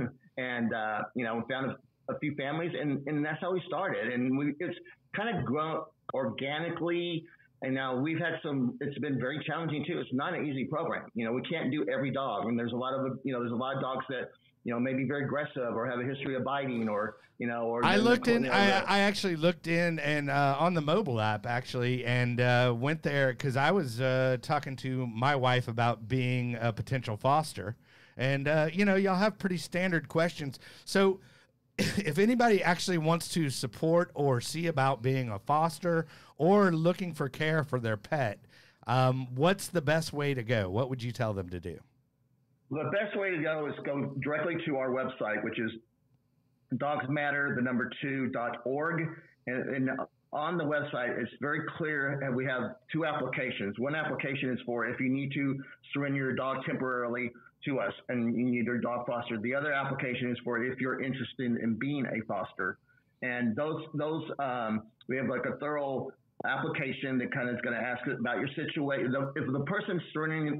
and uh, you know we found a, a, few families and and that's how we started and we it's kind of grown organically and now we've had some it's been very challenging too it's not an easy program you know we can't do every dog and there's a lot of you know there's a lot of dogs that you know, maybe very aggressive or have a history of biting or, you know, or. I looked in, I, I actually looked in and uh, on the mobile app actually and uh, went there because I was uh, talking to my wife about being a potential foster. And, uh, you know, y'all have pretty standard questions. So if anybody actually wants to support or see about being a foster or looking for care for their pet, um, what's the best way to go? What would you tell them to do? The best way to go is go directly to our website, which is dogsmatter, the number two, dot org. And, and on the website, it's very clear and we have two applications. One application is for if you need to surrender your dog temporarily to us and you need your dog foster. The other application is for if you're interested in being a foster. And those, those, um, we have like a thorough application that kind of is going to ask about your situation. If the person's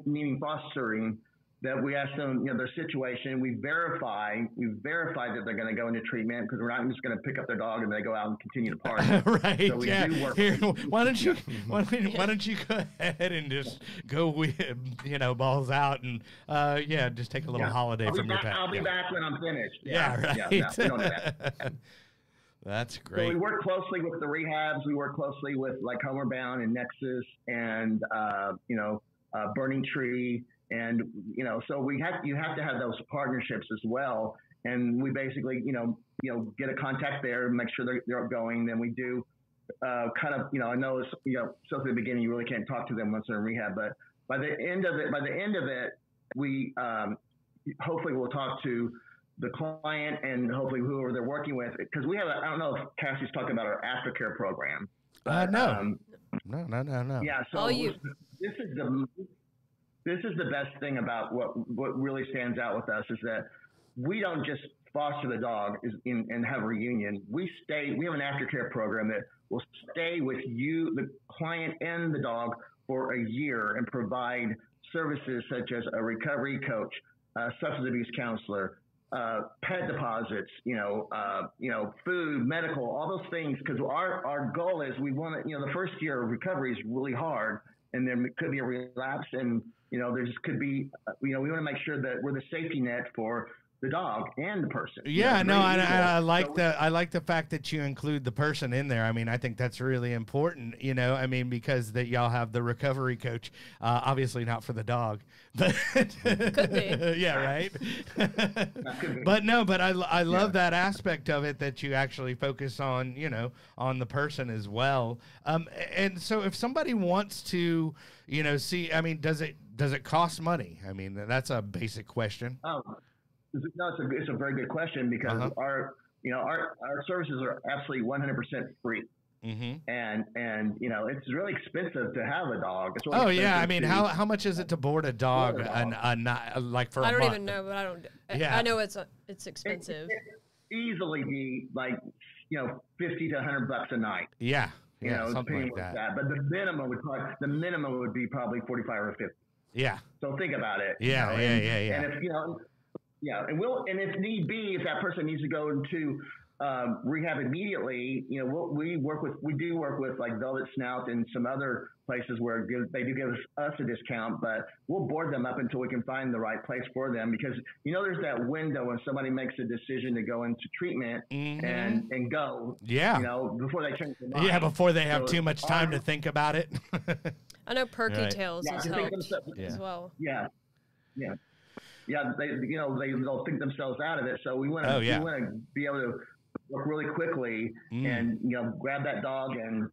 needing fostering, that we ask them, you know, their situation. We verify, we verify that they're going to go into treatment because we're not just going to pick up their dog and they go out and continue to party. right. So yeah. Do Here, why don't you, why, why, don't you go ahead and just go with, you know, balls out and, uh, yeah, just take a little yeah. holiday I'll from your back, pet. I'll be back when I'm finished. Yeah, yeah right. Yeah, no, that. That's great. So we work closely with the rehabs. We work closely with like Homeward Bound and Nexus and, uh, you know, uh, Burning Tree and, you know, so we have, you have to have those partnerships as well. And we basically, you know, you know, get a contact there, make sure they're, they're going. Then we do uh, kind of, you know, I know it's, you know, so at the beginning, you really can't talk to them once they're in rehab, but by the end of it, by the end of it, we um, hopefully we'll talk to the client and hopefully whoever they're working with. Because we have, I don't know if Cassie's talking about our aftercare program. Uh, no. Um, no, no, no, no. Yeah. So you. this is the this is the best thing about what what really stands out with us is that we don't just foster the dog in, and have a reunion. We stay. We have an aftercare program that will stay with you, the client, and the dog for a year and provide services such as a recovery coach, uh, substance abuse counselor, uh, pet deposits, you know, uh, you know, food, medical, all those things. Because our our goal is we want to, you know, the first year of recovery is really hard, and there could be a relapse, and you know, there just could be, uh, you know, we want to make sure that we're the safety net for the dog and the person. Yeah, no, I, I, I, like so, the I like the fact that you include the person in there. I mean, I think that's really important. You know, I mean, because that y'all have the recovery coach. Uh, obviously, not for the dog, but yeah, right. but no, but I I love yeah. that aspect of it that you actually focus on. You know, on the person as well. Um, and so if somebody wants to, you know, see, I mean, does it does it cost money? I mean, that's a basic question. Oh no, it's a, it's a very good question because uh-huh. our you know our, our services are absolutely 100% free. Mm-hmm. And and you know it's really expensive to have a dog. Really oh yeah, I mean how how much is it to board a dog? Board a dog. An, a, like for I don't month? even know, but I don't. Yeah. I know it's a, it's expensive. It, it easily be like you know fifty to hundred bucks a night. Yeah, you yeah, know something like that. that. But the minimum would probably the minimum would be probably forty five or fifty. Yeah. So think about it. Yeah, you know? yeah, and, yeah, yeah. And if you know yeah, and we'll and if need be, if that person needs to go into um, rehab immediately, you know, we'll, we work with we do work with like Velvet Snout and some other places where give, they do give us a discount, but we'll board them up until we can find the right place for them because you know there's that window when somebody makes a decision to go into treatment mm-hmm. and and go. Yeah. You know, before they change their mind. Yeah, before they have so too much time our, to think about it. I know Perky right. Tails yeah, has helped yeah. as well. Yeah. Yeah yeah, they you know they they'll think themselves out of it. So we want to oh, yeah. we want to be able to work really quickly mm. and you know grab that dog and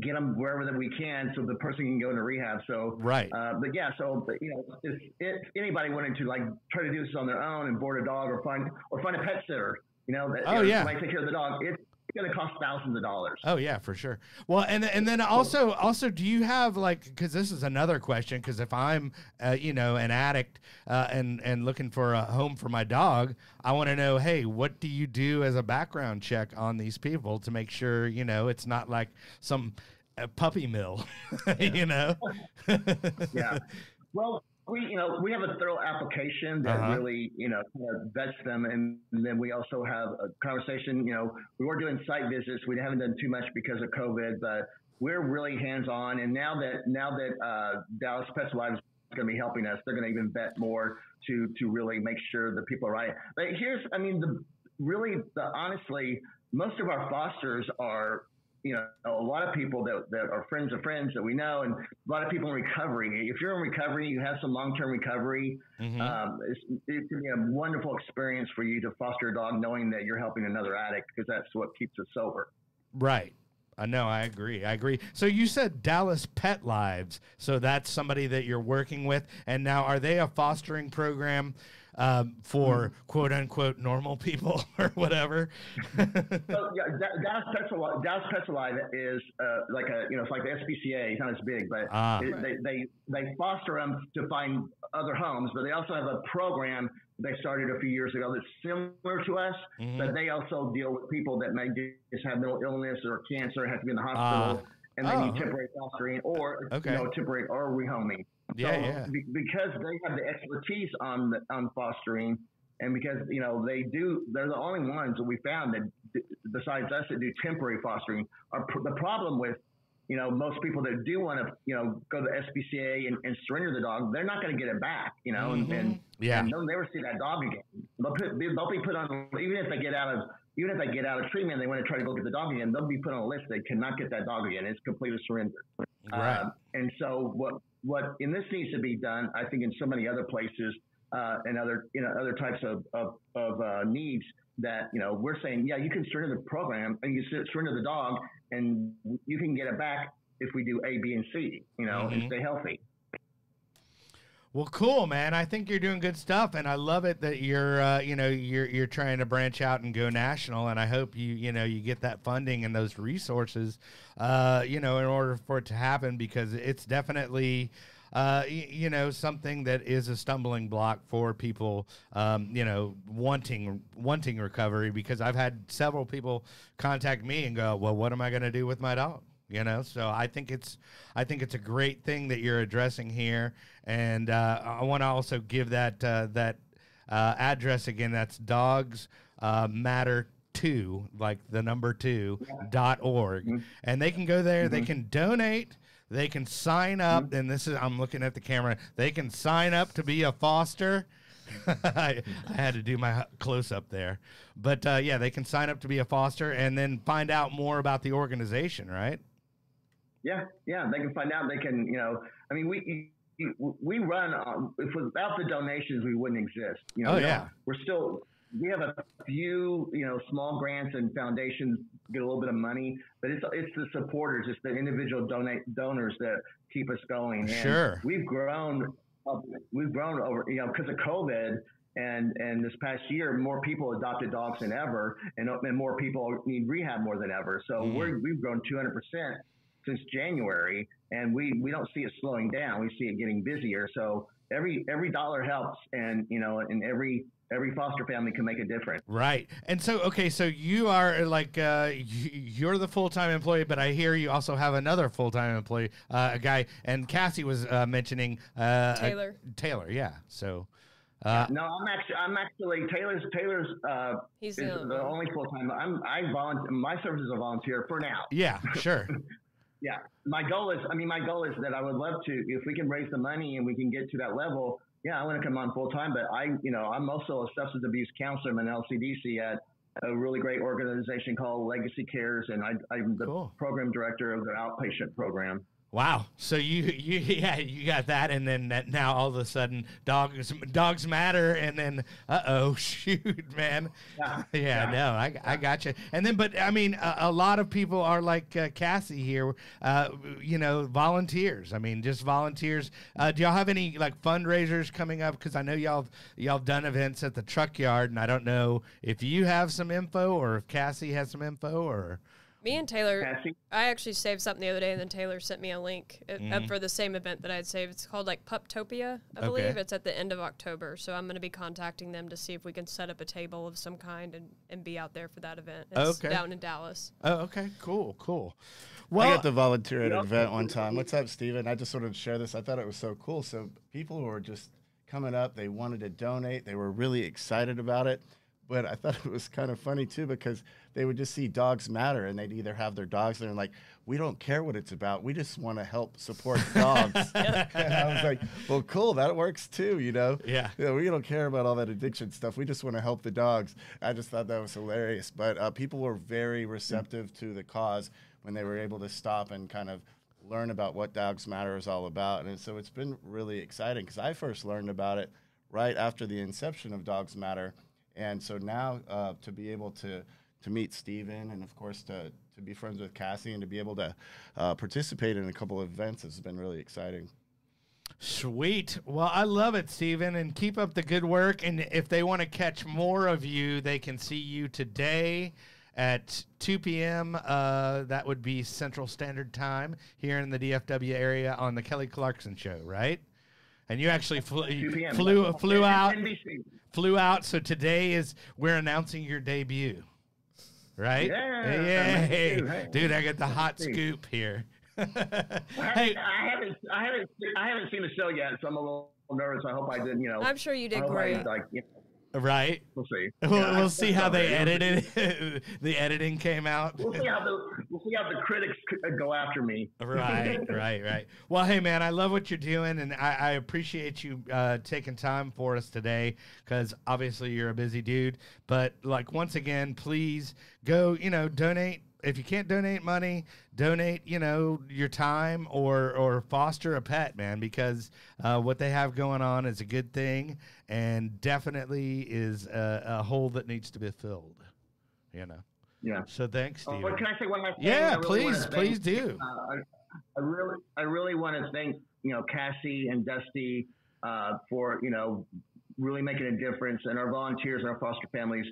get them wherever that we can so the person can go into rehab. So right. Uh, but yeah, so but, you know if, if anybody wanted to like try to do this on their own and board a dog or find or find a pet sitter, you know, that oh, you yeah. might take care of the dog. It's going to cost thousands of dollars. Oh yeah, for sure. Well, and and then also also do you have like because this is another question because if I'm uh, you know an addict uh, and and looking for a home for my dog, I want to know hey what do you do as a background check on these people to make sure you know it's not like some uh, puppy mill, you know? yeah. Well, we you know we have a thorough application that uh-huh. really you know vets them and, and, then we also have a conversation you know we were doing site visits we haven't done too much because of covid but we're really hands on and now that now that uh, dallas pets alive is going to be helping us they're going to even vet more to to really make sure the people are right but here's i mean the really the honestly most of our fosters are you know, a lot of people that, that are friends of friends that we know, and a lot of people in recovery. If you're in recovery, you have some long term recovery. Mm-hmm. Um, it can be a wonderful experience for you to foster a dog, knowing that you're helping another addict because that's what keeps us sober. Right. I know. I agree. I agree. So you said Dallas Pet Lives. So that's somebody that you're working with, and now are they a fostering program? Um, for mm-hmm. quote unquote normal people or whatever. so, yeah, Dallas Pets Alive, Dallas Pets is uh, like a you know it's like the SPCA. It's not as big, but ah. it, they, they they foster them to find other homes, but they also have a program they started a few years ago that's similar to us, mm-hmm. but they also deal with people that may just have mental illness or cancer, have to be in the hospital. Uh, and they oh, need temporary fostering or okay. you know temporary or rehoming. Yeah, so yeah. Be, because they have the expertise on the, on fostering, and because you know they do, they're the only ones that we found that besides us that do temporary fostering. Are pr- the problem with you know most people that do want to you know go to the SPCA and, and surrender the dog, they're not going to get it back. You know, mm-hmm. and, and, yeah, and they'll never see that dog again. They'll, put, they'll be put on even if they get out of even if they get out of treatment, they want to try to go get the dog again. They'll be put on a list. They cannot get that dog again. It's completely surrendered. Right. Um, and so what what in this needs to be done, I think, in so many other places uh, and other you know other types of of, of uh, needs that you know we're saying, yeah, you can surrender the program and you surrender the dog, and you can get it back if we do A, B, and C, you know, mm-hmm. and stay healthy. Well, cool, man. I think you're doing good stuff, and I love it that you're, uh, you know, you're you're trying to branch out and go national. And I hope you, you know, you get that funding and those resources, uh, you know, in order for it to happen because it's definitely. Uh, you know, something that is a stumbling block for people, um, you know, wanting wanting recovery. Because I've had several people contact me and go, "Well, what am I going to do with my dog?" You know, so I think it's I think it's a great thing that you're addressing here, and uh, I want to also give that uh, that uh, address again. That's Dogs uh, Matter two, like the number two dot org, Mm-hmm. and they can go there. They can donate. They can sign up, Mm-hmm. and this is I'm looking at the camera. They can sign up to be a foster. I, I had to do my close up there, but uh, yeah, they can sign up to be a foster and then find out more about the organization, right? Yeah, yeah, they can find out. They can, you know, I mean, we we run. Um, if without the donations, we wouldn't exist. You know, Oh, yeah. we're still. We have a few, you know, small grants and foundations get a little bit of money, but it's it's the supporters, it's the individual donate donors that keep us going. And Sure. we've grown. We've grown over, you know, because of COVID. And, and this past year, more people adopted dogs than ever, and, and more people need rehab more than ever. So Mm. we're, we've grown 200 percent since January, and we, we don't see it slowing down. We see it getting busier. So every every dollar helps, and you know, and every every foster family can make a difference. Right. And so, okay, so you are like, uh, you're the full time employee, but I hear you also have another full time employee, uh, a guy, and Cassie was uh, mentioning uh, Taylor. Taylor, yeah. So, uh, No, I'm actually I'm actually Taylor's Taylor's uh, He's is the only the only full time. I'm I volunteer. My service is a volunteer for now. yeah, sure. Yeah, my goal is. I mean, my goal is that I would love to if we can raise the money and we can get to that level. Yeah, I want to come on full time, but I, you know, I'm also a substance abuse counselor. I'm an LCDC at a really great organization called Legacy Cares, and I, I'm the Cool. program director of their outpatient program. Wow. So you you yeah you got that, and then that now all of a sudden dogs dogs matter, and then uh oh shoot man. Yeah. Yeah, no, I, I got you. And then, but I mean, a, a lot of people are like uh, Cassie here, uh, you know, volunteers. I mean, just volunteers. Uh, do y'all have any like fundraisers coming up? Because I know y'all y'all done events at the truck yard, and I don't know if you have some info or if Cassie has some info or. Me and Taylor, Cassie? I actually saved something the other day, and then Taylor sent me a link uh, Mm-hmm. for the same event that I had saved. It's called like Puptopia, I Okay. believe. It's at the end of October, so I'm going to be contacting them to see if we can set up a table of some kind and, and be out there for that event. It's Okay. down in Dallas. Oh, okay, cool, cool. I Well, got to volunteer at an event one time. What's up, Steven? I just wanted to share this. I thought it was so cool. So people were just coming up, they wanted to donate. They were really excited about it. But I thought it was kind of funny too because they would just see dogs matter and they'd either have their dogs there and like, we don't care what it's about. We just want to help support dogs. and I was like, well, cool. That works too, you know? Yeah. Yeah, we don't care about all that addiction stuff. We just want to help the dogs. I just thought that was hilarious. But uh, people were very receptive to the cause when they were able to stop and kind of learn about what Dogs Matter is all about. And so it's been really exciting because I first learned about it right after the inception of Dogs Matter. And so now uh, to be able to to meet Steven and of course to to be friends with Cassie and to be able to uh, participate in a couple of events has been really exciting. Sweet. Well, I love it, Steven, and keep up the good work. And if they want to catch more of you, they can see you today at 2 p.m. Uh, that would be Central Standard Time here in the DFW area on the Kelly Clarkson Show, right? And you actually flew, 2 p.m. flew flew out NBC. Flew out. So today is we're announcing your debut, right? Yeah, Yay. thank. Hey. dude! I got the hot scoop here. I hey, haven't, I haven't, I haven't, I haven't seen the show yet, so I'm a little nervous. I hope I didn't, you know. I'm sure you did hope I, great. like, you know, right? we'll see. We'll, Yeah, we'll see how they edited it. the editing came out. We'll see how the we'll see how the critics uh, go after me. right, right, right. Well, hey, man, I love what you're doing, and I, I appreciate you uh, taking time for us today because obviously you're a busy dude. But, like, once again, please go, you know, donate. If you can't donate money, donate, you know, your time or or foster a pet, man, because uh, what they have going on is a good thing and definitely is a, a hole that needs to be filled. You know. Yeah. So thanks, Oh, Steve. but can I say one last thing? Yeah, really please, thank- please do. Uh, I, I really, I really want to thank you know Cassie and Dusty uh, for you know really making a difference, and our volunteers and our foster families.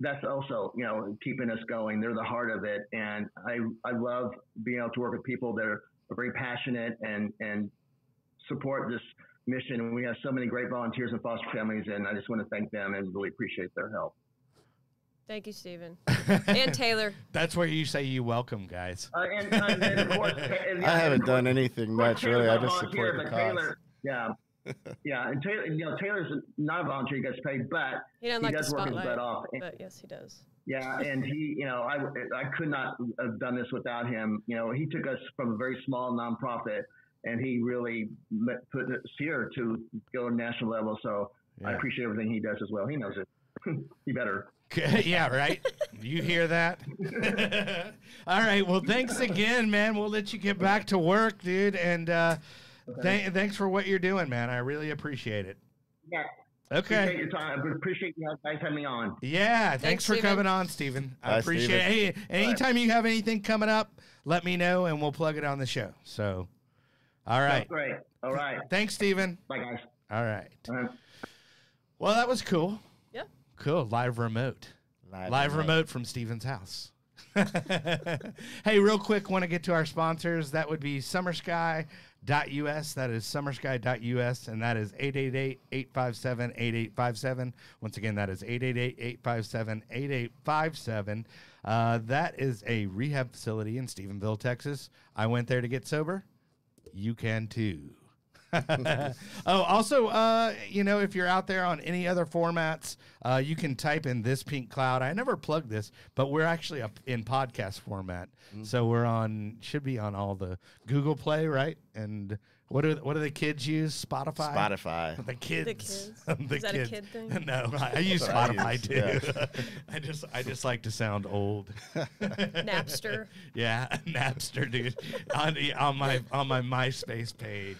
That's also you know keeping us going. They're the heart of it, and I I love being able to work with people that are, are very passionate and and support this mission. And we have so many great volunteers and foster families, and I just want to thank them and really appreciate their help. Thank you, Stephen. and Taylor. That's where you say you welcome, guys. Uh, and, and, and of course, and, I haven't and done anything much really. I just support the cause. Taylor, yeah. Yeah, and Taylor, you know, Taylor's not a volunteer; he gets paid, but He doesn't he like does the work his butt off. And- but yes, he does. Yeah, and he, you know, I, I could not have done this without him. You know, he took us from a very small nonprofit, and he really met- put us here to go to national level. So I appreciate everything he does as well. He knows it. he better. yeah, right. You hear that? All right. Well, thanks again, man. We'll let you get back to work, dude. And uh, th- thanks for what you're doing, man. I really appreciate it. Yeah. Okay. Appreciate your time. I appreciate you guys having me on. Yeah, thanks, Thanks, for Steven. coming on, Steven. I Bye, appreciate it. Hey, anytime you have anything coming up, let me know and we'll plug it on the show. So, all right. That's great. All right. Thanks, Steven. Bye, guys. All right. Uh, Well, that was cool. Yeah. Cool. Live remote. Live remote. remote from Steven's house. hey, real quick, want to get to our sponsors. That would be summersky.us. That is summersky.us, and that is 888-857-8857. Once again, that is 888-857-8857. Uh, that is a rehab facility in Stephenville, Texas. I went there to get sober. You can too. oh, also, uh, you know, if you're out there on any other formats, uh, you can type in this pink cloud. I never plugged this, but we're actually up in podcast format, so we're on should be on all the Google Play, right? And what do what do the kids use? Spotify. Spotify. The kids. The kids? the Is that a kid thing? No, I, I use That's what I Spotify use, too. I just I just like to sound old. Napster. Yeah, Napster, dude. on, on my on my MySpace page.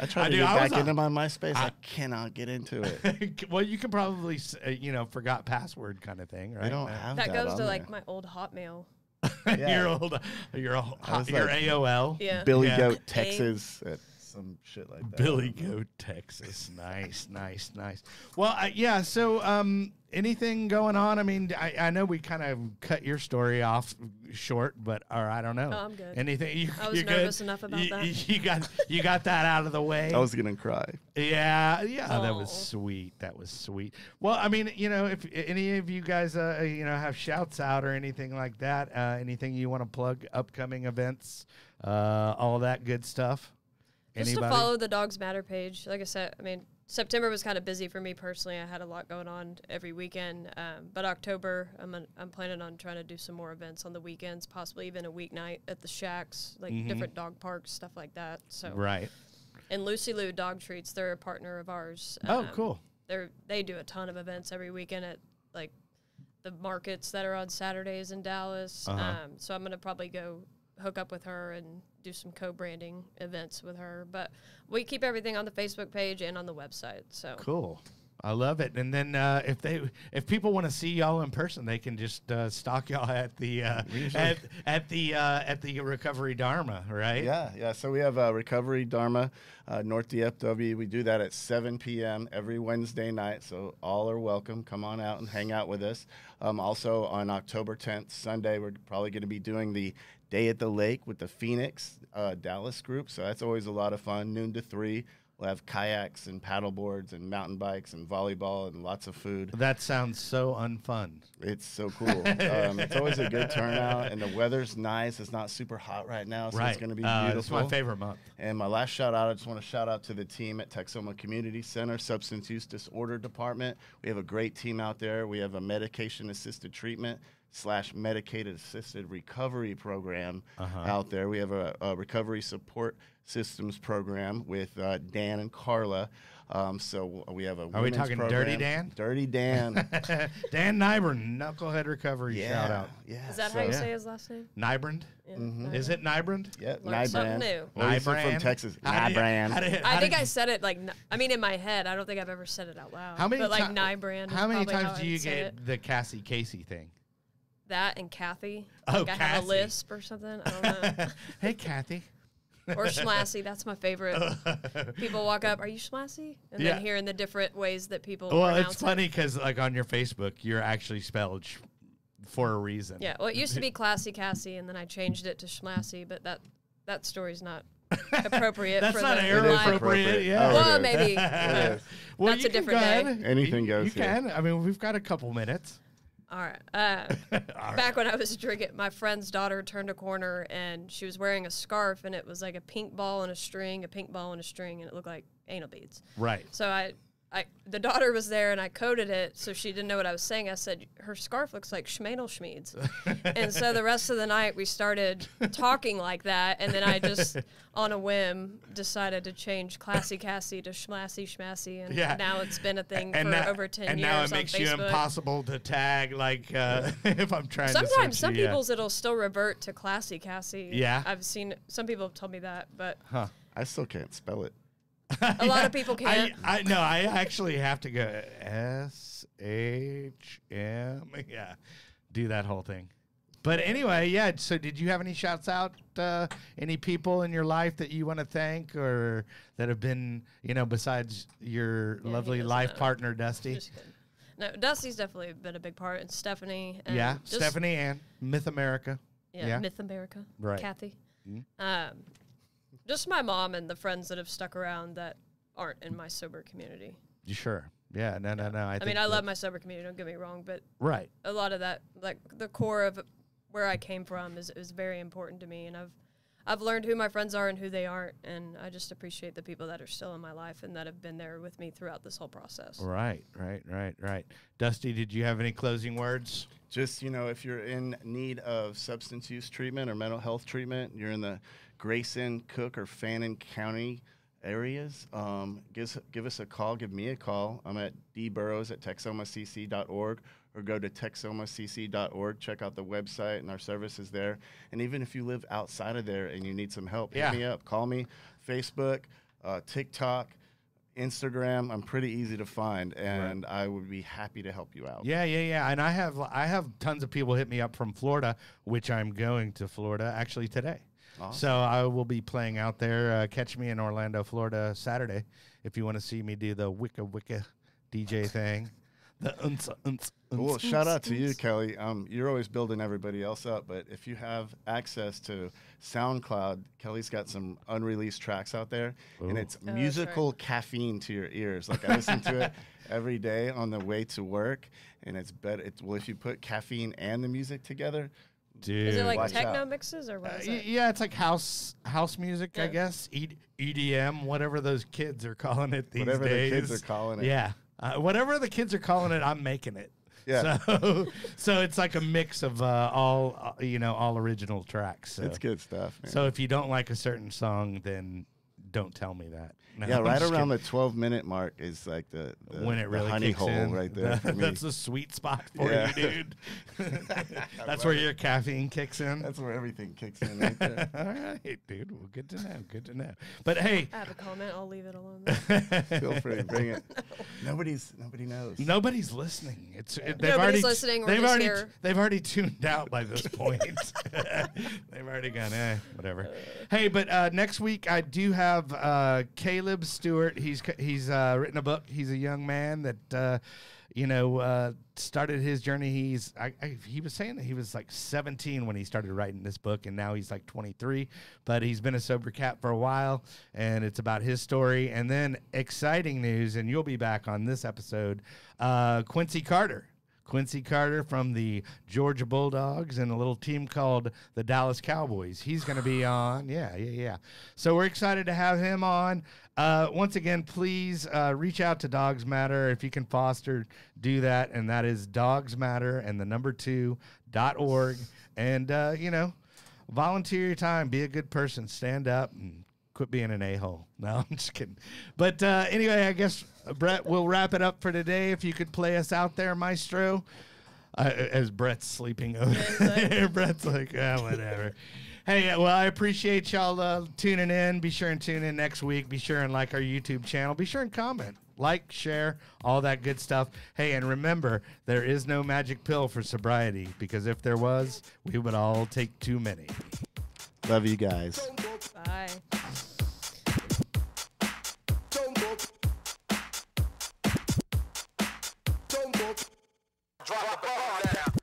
I try to dude, get I back on- into my MySpace. I, I- cannot get into it. well, you can probably uh, you know forgot password kind of thing, right? I don't Uh, have That that. goes on to like my old Hotmail. Yeah. your old your old, I was your like- AOL. Yeah. Billy Yeah. Goat Texas at some shit like that. Billy Goat, Texas. Nice, nice, nice. Well, uh, yeah. So, um, anything going on? I mean, I, I know we kind of cut your story off short, but or I don't know. Oh, I'm good. Anything? You, I was nervous good? enough about you, that. You got you got that out of the way. I was gonna cry. Yeah, yeah, that was sweet. That was sweet. Well, I mean, you know, if any of you guys, uh, you know, have shouts out or anything like that, uh, anything you want to plug, upcoming events, uh, all that good stuff. Just Anybody? to follow the Dogs Matter page. Like I said, I mean, September was kind of busy for me personally. I had a lot going on every weekend. Um, but October, I'm, an, I'm planning on trying to do some more events on the weekends, possibly even a weeknight at the shacks, like Mhm. different dog parks, stuff like that. So, Right. and Lucy Lou Dog Treats, they're a partner of ours. Oh, Um, cool. They're they do a ton of events every weekend at like the markets that are on Saturdays in Dallas. Uh-huh. Um, so I'm gonna probably go hook up with her and do some co-branding events with her. But we keep everything on the Facebook page and on the website. So Cool. I love it. And then uh, if they if people want to see y'all in person, they can just uh, stalk y'all at the uh, at, at the uh, at the Recovery Dharma, right? Yeah, yeah. So we have uh, Recovery Dharma, uh, North DFW. We do that at 7 p.m. every Wednesday night. So all are welcome. Come on out and hang out with us. Um, also on October 10th, Sunday, we're probably going to be doing the Day at the Lake with the Phoenix uh, Dallas group. So that's always a lot of fun. Noon to three. We'll have kayaks and paddle boards and mountain bikes and volleyball and lots of food. That sounds so unfun. It's so cool. um, it's always a good turnout, and the weather's nice. It's not super hot right now, so right. it's going to be Uh, beautiful. It's my favorite month. And my last shout out, I just want to shout out to the team at Texoma Community Center, Substance Use Disorder Department. We have a great team out there. We have a medication assisted treatment slash medicated assisted recovery program Uh-huh. out there. We have a, a recovery support systems program with uh, Dan and Carla. Um, so we have a. Are we women's talking Dirty. Dan? Dirty Dan. Dan Nybrand, Knucklehead Recovery. yeah. Shout out. Yeah. is that so, how you Yeah. say his last name? Nybrand? Yeah, Mhm. Is it Nybrand? Yeah, Learned something Nybran. new. Well, he's from Texas. How did you- Nybran. how did- I think I said it like I mean in my head. I don't think I've ever said it out loud. How many But like ti- Nybrand. How many probably how times do you get it. the Cassie Casey thing? That and Kathy? Oh, like I have Cassie. a lisp or something. I don't know. hey, Kathy. or Schmassy. That's my favorite. people walk up, "Are you Schmassy?" And Yeah. then hearing the different ways that people. Well, pronounce it's it. funny because like on your Facebook, you're actually spelled sh- for a reason. Yeah. Well, it used to be Classy Cassie, and then I changed it to Schmassy, but that that story's not appropriate. That's for not the era live- appropriate. Yeah. Oh, Well, it is. maybe. It is. well, That's you a can different go day. ahead. Anything You- goes You here. can. I mean, we've got a couple minutes. All right. Uh, back when I was drinking, my friend's daughter turned a corner and she was wearing a scarf, and it was like a pink ball and a string, a pink ball and a string, and it looked like anal beads. Right. So I, I, the daughter was there, and I coded it so she didn't know what I was saying. I said her scarf looks like Schmanel Schmeeds, and so the rest of the night we started talking like that, and then I just, on a whim, decided to change Classy Cassie to Schmassy Schmassy, and Yeah. now it's been a thing And for now, over ten and years now it makes you impossible to tag like uh, if I'm trying Sometimes some you, yeah. people's it'll still revert to classy Cassie. Yeah. I've seen some people have told me that, but Huh. I still can't spell it. A lot of people can't. I no, I actually have to go S H M. Yeah, do that whole thing. But anyway, yeah. So, did you have any shouts out? Uh, any people in your life that you want to thank, or that have been, you know, besides your he lovely life know. partner, Dusty? No, Dusty's definitely been a big part, and Stephanie. And yeah, Stephanie and Myth America. Yeah, yeah. Myth America. Right. Kathy. Mhm. Um, just my mom and the friends that have stuck around that aren't in my sober community. You sure? Yeah. No, no, no. I, I, think mean, I love my sober community. Don't get me wrong, but Right. a lot of that, like the core of where I came from, is is very important to me, and I've I've learned who my friends are and who they aren't, and I just appreciate the people that are still in my life and that have been there with me throughout this whole process. Right. Right. Right. Right. Dusty, did you have any closing words? Just, you know, if you're in need of substance use treatment or mental health treatment, you're in the Grayson, Cook, or Fannin County areas, um, give, us, give us a call. Give me a call. I'm at dburrows at texomacc.org or go to texomacc.org. Check out the website and our services there. And even if you live outside of there and you need some help, Yeah. hit me up. Call me. Facebook, uh, TikTok, Instagram. I'm pretty easy to find, and I would be happy to help you out. Yeah, yeah, yeah. And I have I have tons of people hit me up from Florida, which I'm going to Florida actually today. Awesome. So I will be playing out there. Uh, catch me in Orlando, Florida, Saturday, if you want to see me do the wicka wicka DJ thing. The unts, unts, Well, unts, shout out to you. Kelly. Um, you're always building everybody else up, but if you have access to SoundCloud, Kelly's got some unreleased tracks out there, and it's right. musical caffeine to your ears. Like I listen to it every day on the way to work, and it's better. It's, well, if you put caffeine and the music together, Dude. Is it like Watch techno out. mixes or what Uh, is it? yeah, it's like house house music, I guess. E- EDM, whatever those kids are calling it these whatever days. the kids are calling it. Yeah, uh, whatever the kids are calling it, I'm making it. Yeah. So, so it's like a mix of uh, all uh, you know, all original tracks. So. it's good stuff. Man. So if you don't like a certain song, then don't tell me that. No, yeah, I'm right around kidding. the 12 minute mark is like the, the when it the really honey kicks hole in, right there. for me. That's the sweet spot for Yeah. you, dude. That's where your caffeine kicks in. That's where everything kicks in right there. All right, dude. Well, good to know. Good to know. But hey, I have a comment. I'll leave it alone. Feel free, to bring it. Nobody's nobody knows. Nobody's listening. It's it, they've Nobody's already listening, we're they've just already here. they've already tuned out by this point. they've already gone eh, whatever. Hey, but uh, next week I do have uh, Caleb Stewart. He's he's uh, written a book. He's a young man that uh, you know uh, started his journey. He's I, I, he was saying that he was like 17 when he started writing this book, and now he's like 23. But he's been a sober cat for a while, and it's about his story. And then exciting news, and you'll be back on this episode. Uh, Quincy Carter. Quincy Carter from the Georgia Bulldogs and a little team called the Dallas Cowboys. He's going to be on. Yeah, yeah, yeah. So we're excited to have him on. Uh, once again, please uh, reach out to Dogs Matter. If you can foster, do that. And that is Dogs Matter and the number two dot org. And, uh, you know, volunteer your time. Be a good person. Stand up and quit being an a-hole. No, I'm just kidding. But uh, anyway, I guess uh, Brett, we'll wrap it up for today. If you could play us out there, Maestro. Uh, as Brett's sleeping over there, Brett's like, ah, whatever. Hey, uh, well, I appreciate y'all uh, tuning in. Be sure and tune in next week. Be sure and like our YouTube channel. Be sure and comment, like, share, all that good stuff. Hey, and remember, there is no magic pill for sobriety because if there was, we would all take too many. Love you guys. Drop a bomb down.